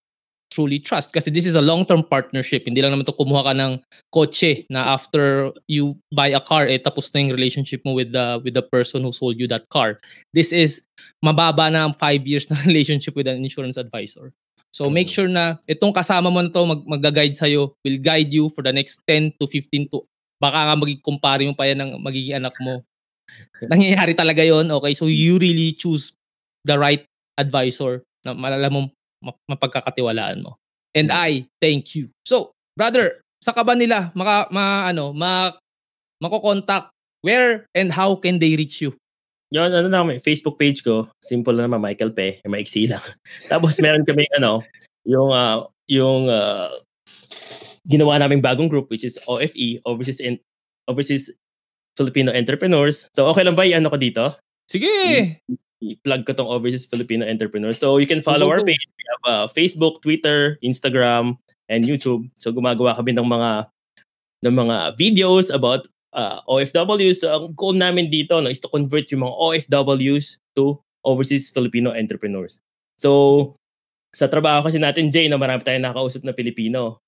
truly trust. Kasi this is a long-term partnership. Hindi lang naman to kumuha ka ng kotse na after you buy a car, eh tapos na yung relationship mo with the with the person who sold you that car. This is mababa na ang five years na relationship with an insurance advisor. So make sure na itong kasama mo na to mag magga-guide sa'yo, will guide you for the next 10 to 15 to baka nga maging kumpare mo pa yan ng magiging anak mo. Nangyayari talaga yon Okay, so you really choose the right advisor na malala mo map- mapagkakatiwalaan mo. And I thank you. So, brother, sa ka ba nila maka ma ano, ma mako-contact where and how can they reach you? Yun, ano na kami, Facebook page ko, simple lang naman, Michael Pe, maiksi lang. Tapos meron kami, ano, yung, ah, yung, ah, ginawa naming bagong group, which is OFE, Overseas, in, Overseas Filipino Entrepreneurs. So, okay lang ba i-ano ko dito? Sige. I-plug ko tong Overseas Filipino Entrepreneurs. So, you can follow our page. We have ah, Facebook, Twitter, Instagram, and YouTube. So, gumagawa kami ng mga ng mga videos about uh, OFWs. So, ang goal namin dito no, is to convert yung mga OFWs to overseas Filipino entrepreneurs. So, sa trabaho kasi natin, Jay, na marami tayong nakausap na Pilipino.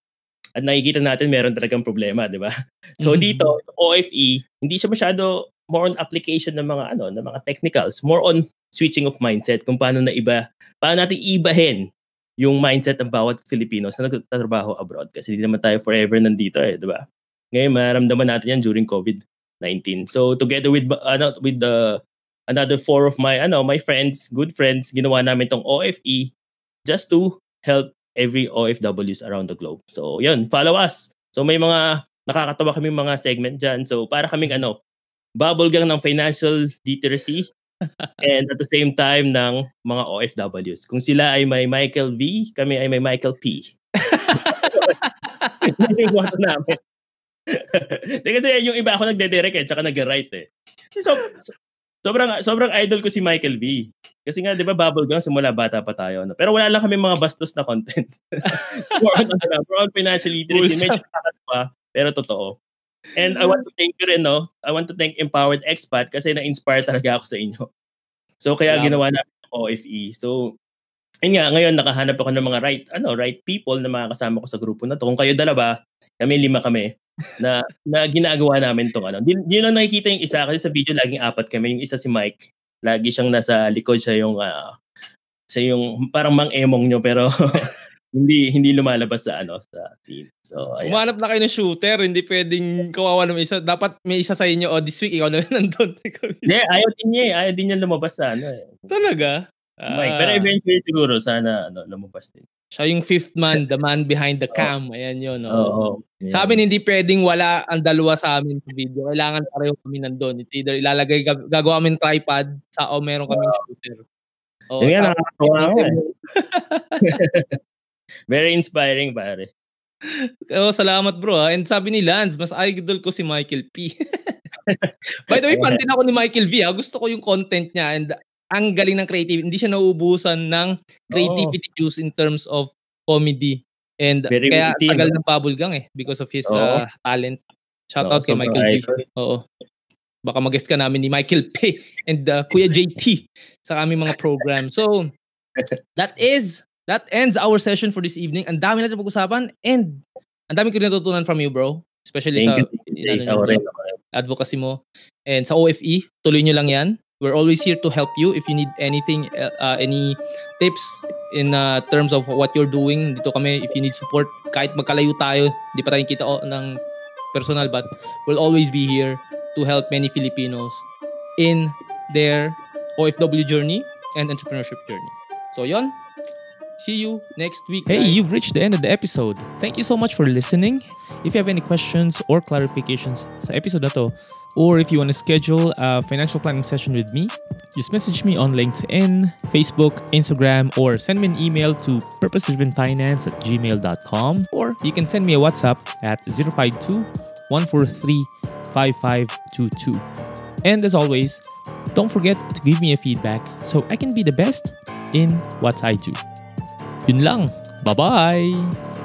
At nakikita natin meron talagang problema, di ba? So Mhm. dito, OFE, hindi siya masyado more on application ng mga ano, ng mga technicals, more on switching of mindset kung paano na iba, paano natin ibahin yung mindset ng bawat Filipino sa nagtatrabaho abroad kasi hindi naman tayo forever nandito eh, di ba? Ngayon, maramdaman natin yan during COVID-19. So, together with ano, with the another four of my ano, my friends, good friends, ginawa namin tong OFE just to help every OFWs around the globe. So, yun, follow us. So, may mga nakakatawa kami mga segment dyan. So, para kaming ano, bubble gang ng financial literacy and at the same time ng mga OFWs. Kung sila ay may Michael V, kami ay may Michael P. Yun yung namin. Kasi yung iba ako nagde-direct eh, tsaka nag-write eh. So, so- sobrang sobrang idol ko si Michael V. Kasi nga, di ba, bubble gum, simula bata pa tayo. No? Pero wala lang kami mga bastos na content. more on, ano, on financial literacy. Medyo nakakatawa, pero totoo. And I want to thank you rin, no? I want to thank Empowered Expat kasi na-inspire talaga ako sa inyo. So, kaya Salamat. ginawa namin ang OFE. So, yun nga, ngayon nakahanap ako ng mga right, ano, right people na makakasama ko sa grupo na to. Kung kayo dalawa, kami lima kami, na, na ginagawa namin tong ano. Di, di lang nakikita yung isa kasi sa video laging apat kami. Yung isa si Mike, lagi siyang nasa likod siya yung, ah, siya yung parang mang-emong nyo pero hindi hindi lumalabas sa ano sa scene. So, ayan. Umanap na kayo ng shooter, hindi pwedeng kawawa ng isa. Dapat may isa sa inyo, oh, this week, ikaw na yun nandun. Hindi, ayaw din niya eh. Ayaw din niya lumabas sa ano eh. Talaga? Mike. Ah, Pero eventually siguro sana ano, lumabas din. siya yung fifth man, the man behind the cam. Ayan yun. Oo. Oh. Ayan. Sa amin, hindi pwedeng wala ang dalawa sa amin sa video. Kailangan pareho kami nandun. It's either ilalagay, gag- gagawa kami tripod sa o meron kaming shooter. Oh, Yun tapos- nakakatawa nga eh. Very inspiring, pare. Oh, salamat bro. ha. And sabi ni Lance, mas idol ko si Michael P. By the way, fan din ako ni Michael V. Ha. Gusto ko yung content niya and ang galing ng creativity. Hindi siya nauubusan ng creativity juice in terms of comedy. And Very kaya witty, tagal no? ng bubble gang eh because of his Oo. uh, talent. Shout Oo, out kay Michael idol. Oo. Baka mag-guest ka namin ni Michael P. and uh, Kuya JT sa aming mga program. So, that is, that ends our session for this evening. Ang dami natin pag-usapan and ang dami ko natutunan from you, bro. Especially Thank sa you. nyo, rin. advocacy mo. And sa OFE, tuloy nyo lang yan. We're always here to help you if you need anything, uh, any tips in uh, terms of what you're doing. Dito kami, if you need support, kahit magkalayo tayo, di pa tayo kita ng personal, but we'll always be here to help many Filipinos in their OFW journey and entrepreneurship journey. So yon, See you next week. Hey, you've reached the end of the episode. Thank you so much for listening. If you have any questions or clarifications sa episode na to, or if you want to schedule a financial planning session with me, just message me on LinkedIn, Facebook, Instagram, or send me an email to purposedrivenfinance at gmail.com, or you can send me a WhatsApp at 052 143 5522. And as always, don't forget to give me a feedback so I can be the best in what I do. Yun lang. Bye-bye!